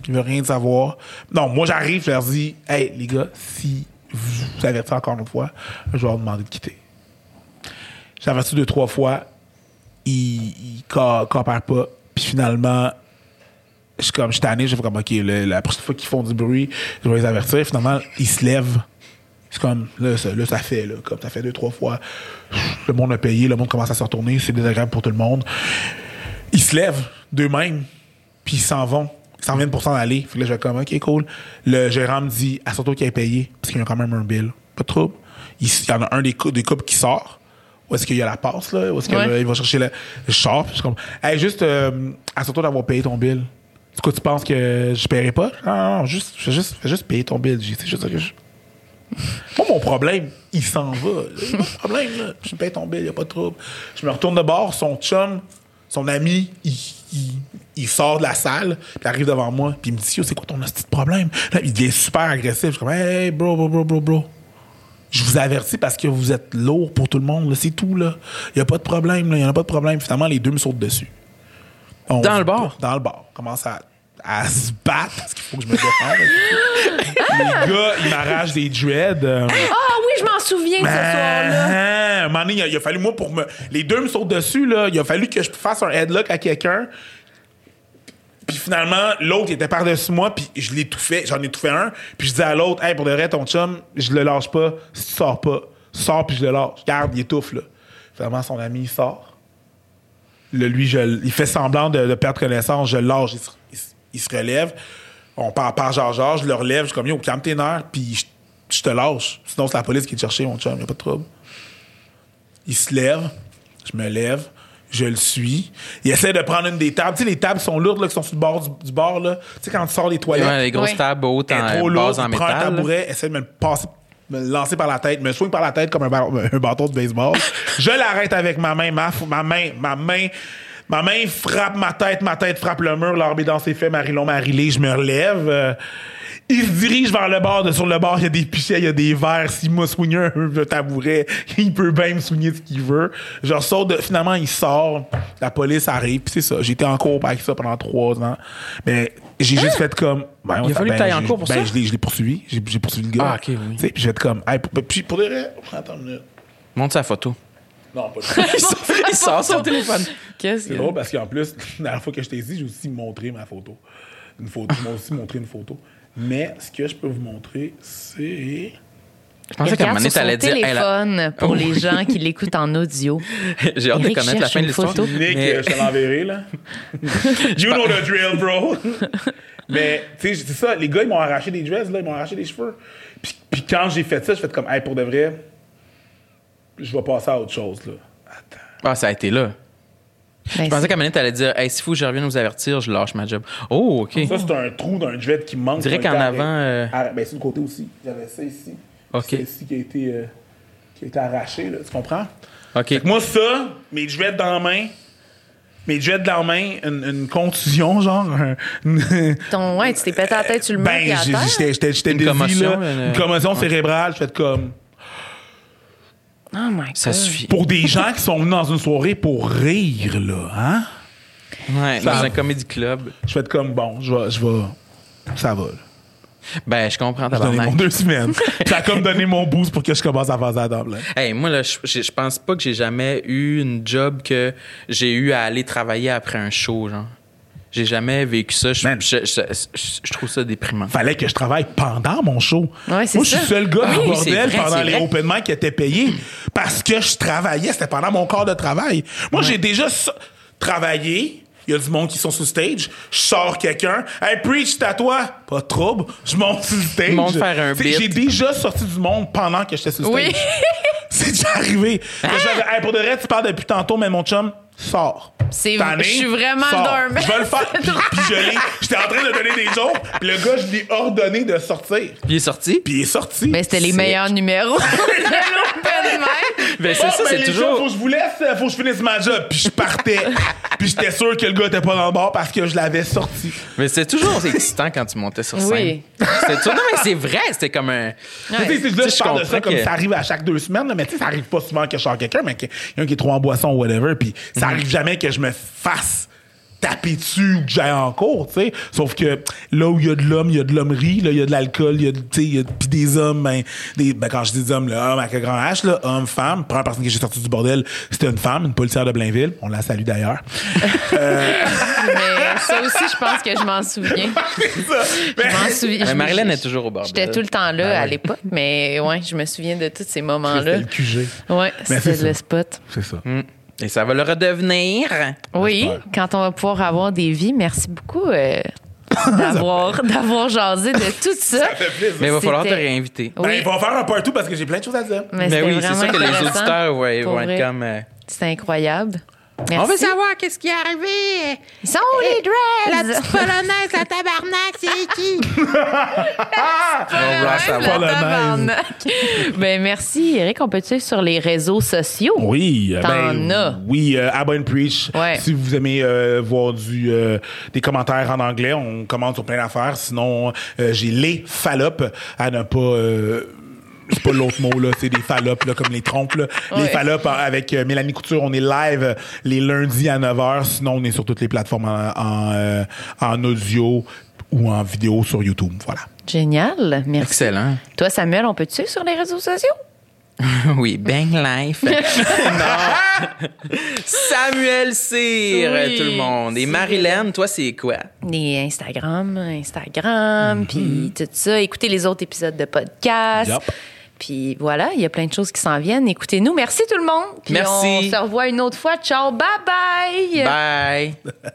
Ils veulent rien savoir. Non, moi, j'arrive, je leur dis, hey, les gars, si vous, avertissez encore une fois, je vais leur demander de quitter. J'avertis deux, trois fois. Ils, co- coopèrent pas. Puis finalement, je suis comme, je suis tanné, je fais comme, OK, le- la prochaine fois qu'ils font du bruit, je vais les avertir. Finalement, ils se lèvent. C'est comme, là ça, là, ça fait, là, comme ça fait deux, trois fois. Le monde a payé, le monde commence à se retourner, c'est désagréable pour tout le monde. Ils se lèvent d'eux-mêmes, puis ils s'en vont. Ils s'en viennent pour s'en aller. Fait que là, je vais comme, OK, cool. Le gérant me dit, à surtout qu'il a payé, parce qu'il y a quand même un bill. Pas de trouble. Il, il y en a un des, cou- des couples qui sort. Où est-ce qu'il y a la passe, là? Où est-ce qu'il Ouais. va chercher la. Je sors, puis je suis comme, hey, juste, euh, assure-toi d'avoir payé ton bill. Du coup, tu penses que je paierai pas? Non, non, non, juste, fais juste, juste payer ton bill. C'est juste ça que je. Moi, mon problème, il s'en va. Il a pas de problème, là. Je paye ton bill, il n'y a pas de trouble. Je me retourne de bord, son chum, son ami, il, il- il sort de la salle, puis il arrive devant moi, puis il me dit Yo, c'est quoi ton petit problème? Là, Il devient super agressif. Je suis comme Hey, bro, bro, bro, bro, bro. Je vous avertis parce que vous êtes lourd pour tout le monde, c'est tout. là. Il n'y a pas de problème, là. il n'y en a pas de problème. Finalement, les deux me sautent dessus. On- Dans le bar? Dans le bar. Commence à, à se battre parce qu'il faut que je me défende. les gars, ils m'arrachent des dreads. euh, Ah oui, je m'en souviens de ce soir-là. ah, un moment donné, il a, fallu, moi, pour me. Les deux me sautent dessus, là. Il a fallu que je fasse un headlock à quelqu'un. Puis finalement, l'autre était par-dessus moi, puis je l'étouffais. J'en ai étouffé un. Puis je dis à l'autre, hey, pour de vrai, ton chum, je le lâche pas. Si tu sors pas, sors, puis je le lâche. Garde, il étouffe, là. Finalement, son ami, il sort. Le, lui, je, il fait semblant de, de perdre connaissance. Je lâche. Il il se relève. On part par genre, je le relève. Je suis comme, yo, calme tes nerfs, puis je, je te lâche. Sinon, c'est la police qui est chercher, mon chum. Il a pas de trouble. Il se lève, je me lève, je le suis. Il essaie de prendre une des tables. Tu sais, les tables sont lourdes, là, qui sont sur le bord du, du bar, là. Tu sais, quand tu sors des toilettes, Ouais, les grosses Oui. tables hautes en trop lourde, en il prend un métal. tabouret, essaie de me le passer, me le lancer par la tête, me swing par la tête comme un bâton de baseball. [LAUGHS] je l'arrête avec ma main, ma, ma main, ma main. Ma main frappe ma tête, ma tête frappe le mur, l'arbitre dans ses faits, Marilon Marilé, je me relève. euh, il se dirige vers le bord. De, sur le bord, il y a des pichets, il y a des verres. S'il m'a soigné un, tabouret, il peut bien me soigner ce qu'il veut. Je ressors de. Finalement, il sort. La police arrive. Puis c'est ça. J'étais en cours avec ça pendant trois ans. Mais j'ai juste fait comme. ben, Il a fallu que t'ailles en j'ai- cours pour ben, ça? Je l'ai, je l'ai poursuivi. J'ai, j'ai poursuivi le gars. Ah, ok, oui. Tu sais, Puis j'ai fait comme. Hey, pour, puis pour de vrai. Attends une minute. Montre sa photo. Non, pas de il, sort, il sort son téléphone. Qu'est-ce C'est que. drôle parce qu'en plus, [LAUGHS] la dernière fois que je t'ai dit, j'ai aussi montré ma photo. Une photo. Je m'ai aussi montré une photo. Mais ce que je peux vous montrer, c'est. Je pensais qu'à un moment donné, t'allais dire. hey, la- téléphone pour Oh. les gens qui l'écoutent en audio. [LAUGHS] J'ai hâte de connaître la fin de l'histoire. photo. Nick, Mais- je te l'enverrai, là. [LAUGHS] you know the drill, bro. Mais, tu sais, c'est ça. Les gars, ils m'ont arraché des dresses, là. Ils m'ont arraché des cheveux. Puis, puis quand j'ai fait ça, j'ai fait comme, hey, pour de vrai, je vais passer à autre chose, là. Attends. Ah, ça a été là. Ben, Je pensais qu'à un moment donné, t'allais dire, hey, s'il faut que je revienne vous avertir, je lâche ma job. Oh, OK. Ça, c'est un trou d'un dread qui manque. Qui a qu'en avant, euh, Arrête- Ben, sur le côté aussi. J'avais ça ici. OK. C'est ici qui a été, euh, qui a été arraché, là. Tu comprends? OK. Fait que moi, ça, mes dreads dans la main, mes dreads dans la main, une, une contusion, genre. une- [LAUGHS] Ton, ouais, tu t'es pété la tête sur le mur ben, à terre. j'étais j'étais- j'étais Une commotion, là. une- Une commotion cérébrale. Je fais comme. Oh my God. Ça suffit. Pour des gens qui sont venus dans une soirée pour rire, là, hein? Ouais, Ça- dans un comédie club. Je fais comme, bon, je vais. Je vais ça va, là. Ben, je comprends J'ai donné mon deux semaines. [LAUGHS] ça a comme donné mon boost pour que je commence à faire ça à plein. Hey, moi, là, je pense pas que j'ai jamais eu une job que j'ai eu à aller travailler après un show, genre. J'ai jamais vécu ça. Je, je, je- je- je trouve ça déprimant. Fallait que je travaille pendant mon show. Ouais, c'est Moi, je suis le seul gars Oui, du oui, bordel vrai, pendant les open mic qui étaient payés parce que je travaillais. C'était pendant mon corps de travail. Moi, j'ai déjà so- travaillé. Il y a du monde qui sont sur stage. Je sors quelqu'un. Hey, preach, c'est à toi? Pas de trouble. Je monte sur le stage. Monte faire un. J'ai déjà sorti du monde pendant que j'étais le stage. Oui. [LAUGHS] c'est déjà arrivé. Hey, pour de vrai, tu parles depuis tantôt, mais mon chum, sort. C'est- je suis vraiment sors. dormant. Je vais le faire. Puis, puis je l'ai. J'étais en train de donner des jokes. Puis le gars, je lui ai ordonné de sortir. Puis il est sorti? Puis il est sorti. Mais c'était les meilleurs numéros [LAUGHS] [LAUGHS] de l'open mic. Ben, c'est ça, ben, c'est toujours. faut que je vous laisse, euh, faut que je finisse ma job. Puis je partais. puis j'étais sûr que le gars était pas dans le bar parce que je l'avais sorti. Mais c'était toujours excitant quand tu montais sur scène. Oui. Toujours- Non, mais c'est vrai, c'était comme un. Ouais. Tu sais, je je parle de ça comme ça arrive à chaque deux semaines, mais tu sais, ça arrive pas souvent que je sors quelqu'un, mais qu'il y en a un qui est trop en boisson ou whatever, puis ça. Arrive jamais que je me fasse taper dessus ou que j'aille en cours, tu sais. Sauf que là où il y a de l'homme, il y a de l'hommerie, là, il y a de l'alcool, il y a, de- tu sais, il y a des hommes, ben, des, ben, quand je dis des hommes, là, homme avec un grand H, là, homme, femme, première personne que j'ai sortie du bordel, c'était une femme, une policière de Blainville, on la salue d'ailleurs. [LAUGHS] Mais ça aussi, je pense que je m'en souviens. [LAUGHS] C'est ça. Je m'en souviens. Mais Marilyn est toujours au bordel. J'étais tout le temps là Ben à l'époque, mais ouais, je me souviens de tous ces C'était moments-là. le QG. Ouais, Mais c'était c'est le spot. C'est ça. Mm. Et ça va le redevenir. Oui, quand on va pouvoir avoir des vies, merci beaucoup euh, [LAUGHS] d'avoir d'avoir jasé de tout [LAUGHS] ça. Ça fait plaisir. Mais il va falloir te C'était- réinviter. Ben, Oui, il va faire un partout parce que j'ai plein de choses à dire. mais c'était oui, c'est vraiment ça que les intéressant. auditeurs ouais, Pour vont être comme. euh, C'était incroyable. Merci. On veut savoir qu'est-ce qui est arrivé. Ils sont où les dreads? polonaise, la tabarnak, c'est [LAUGHS] qui? Va la savoir. tabarnak. [LAUGHS] ben merci, Eric. On peut te suivre sur les réseaux sociaux? Oui, euh, T'en ben, as. oui, euh, and Preach. Ouais. Si vous aimez euh, voir du euh, des commentaires en anglais, on commente sur plein d'affaires. Sinon, euh, j'ai les fallops à ne pas. C'est pas l'autre mot, là, c'est des fallops, là, comme les trompes. Là. Les Ouais. euh, avec euh, Mélanie Couture, on est live euh, les lundis à 9h. Sinon, on est sur toutes les plateformes en, en, euh, en audio ou en vidéo sur YouTube. Voilà. Génial. Merci. Excellent. Toi, Samuel, on peut te suivre sur les réseaux sociaux? [LAUGHS] Oui, Bang Life. [LAUGHS] non. Samuel Cyr, Oui, tout le monde. Et Marilyn, toi, c'est quoi? Instagram, Instagram, Mhm. puis tout ça. Écoutez les autres épisodes de podcast. Puis voilà, il y a plein de choses qui s'en viennent. Écoutez-nous. Merci tout le monde. Puis Merci. on se revoit une autre fois. Ciao, bye bye. [LAUGHS] Bye.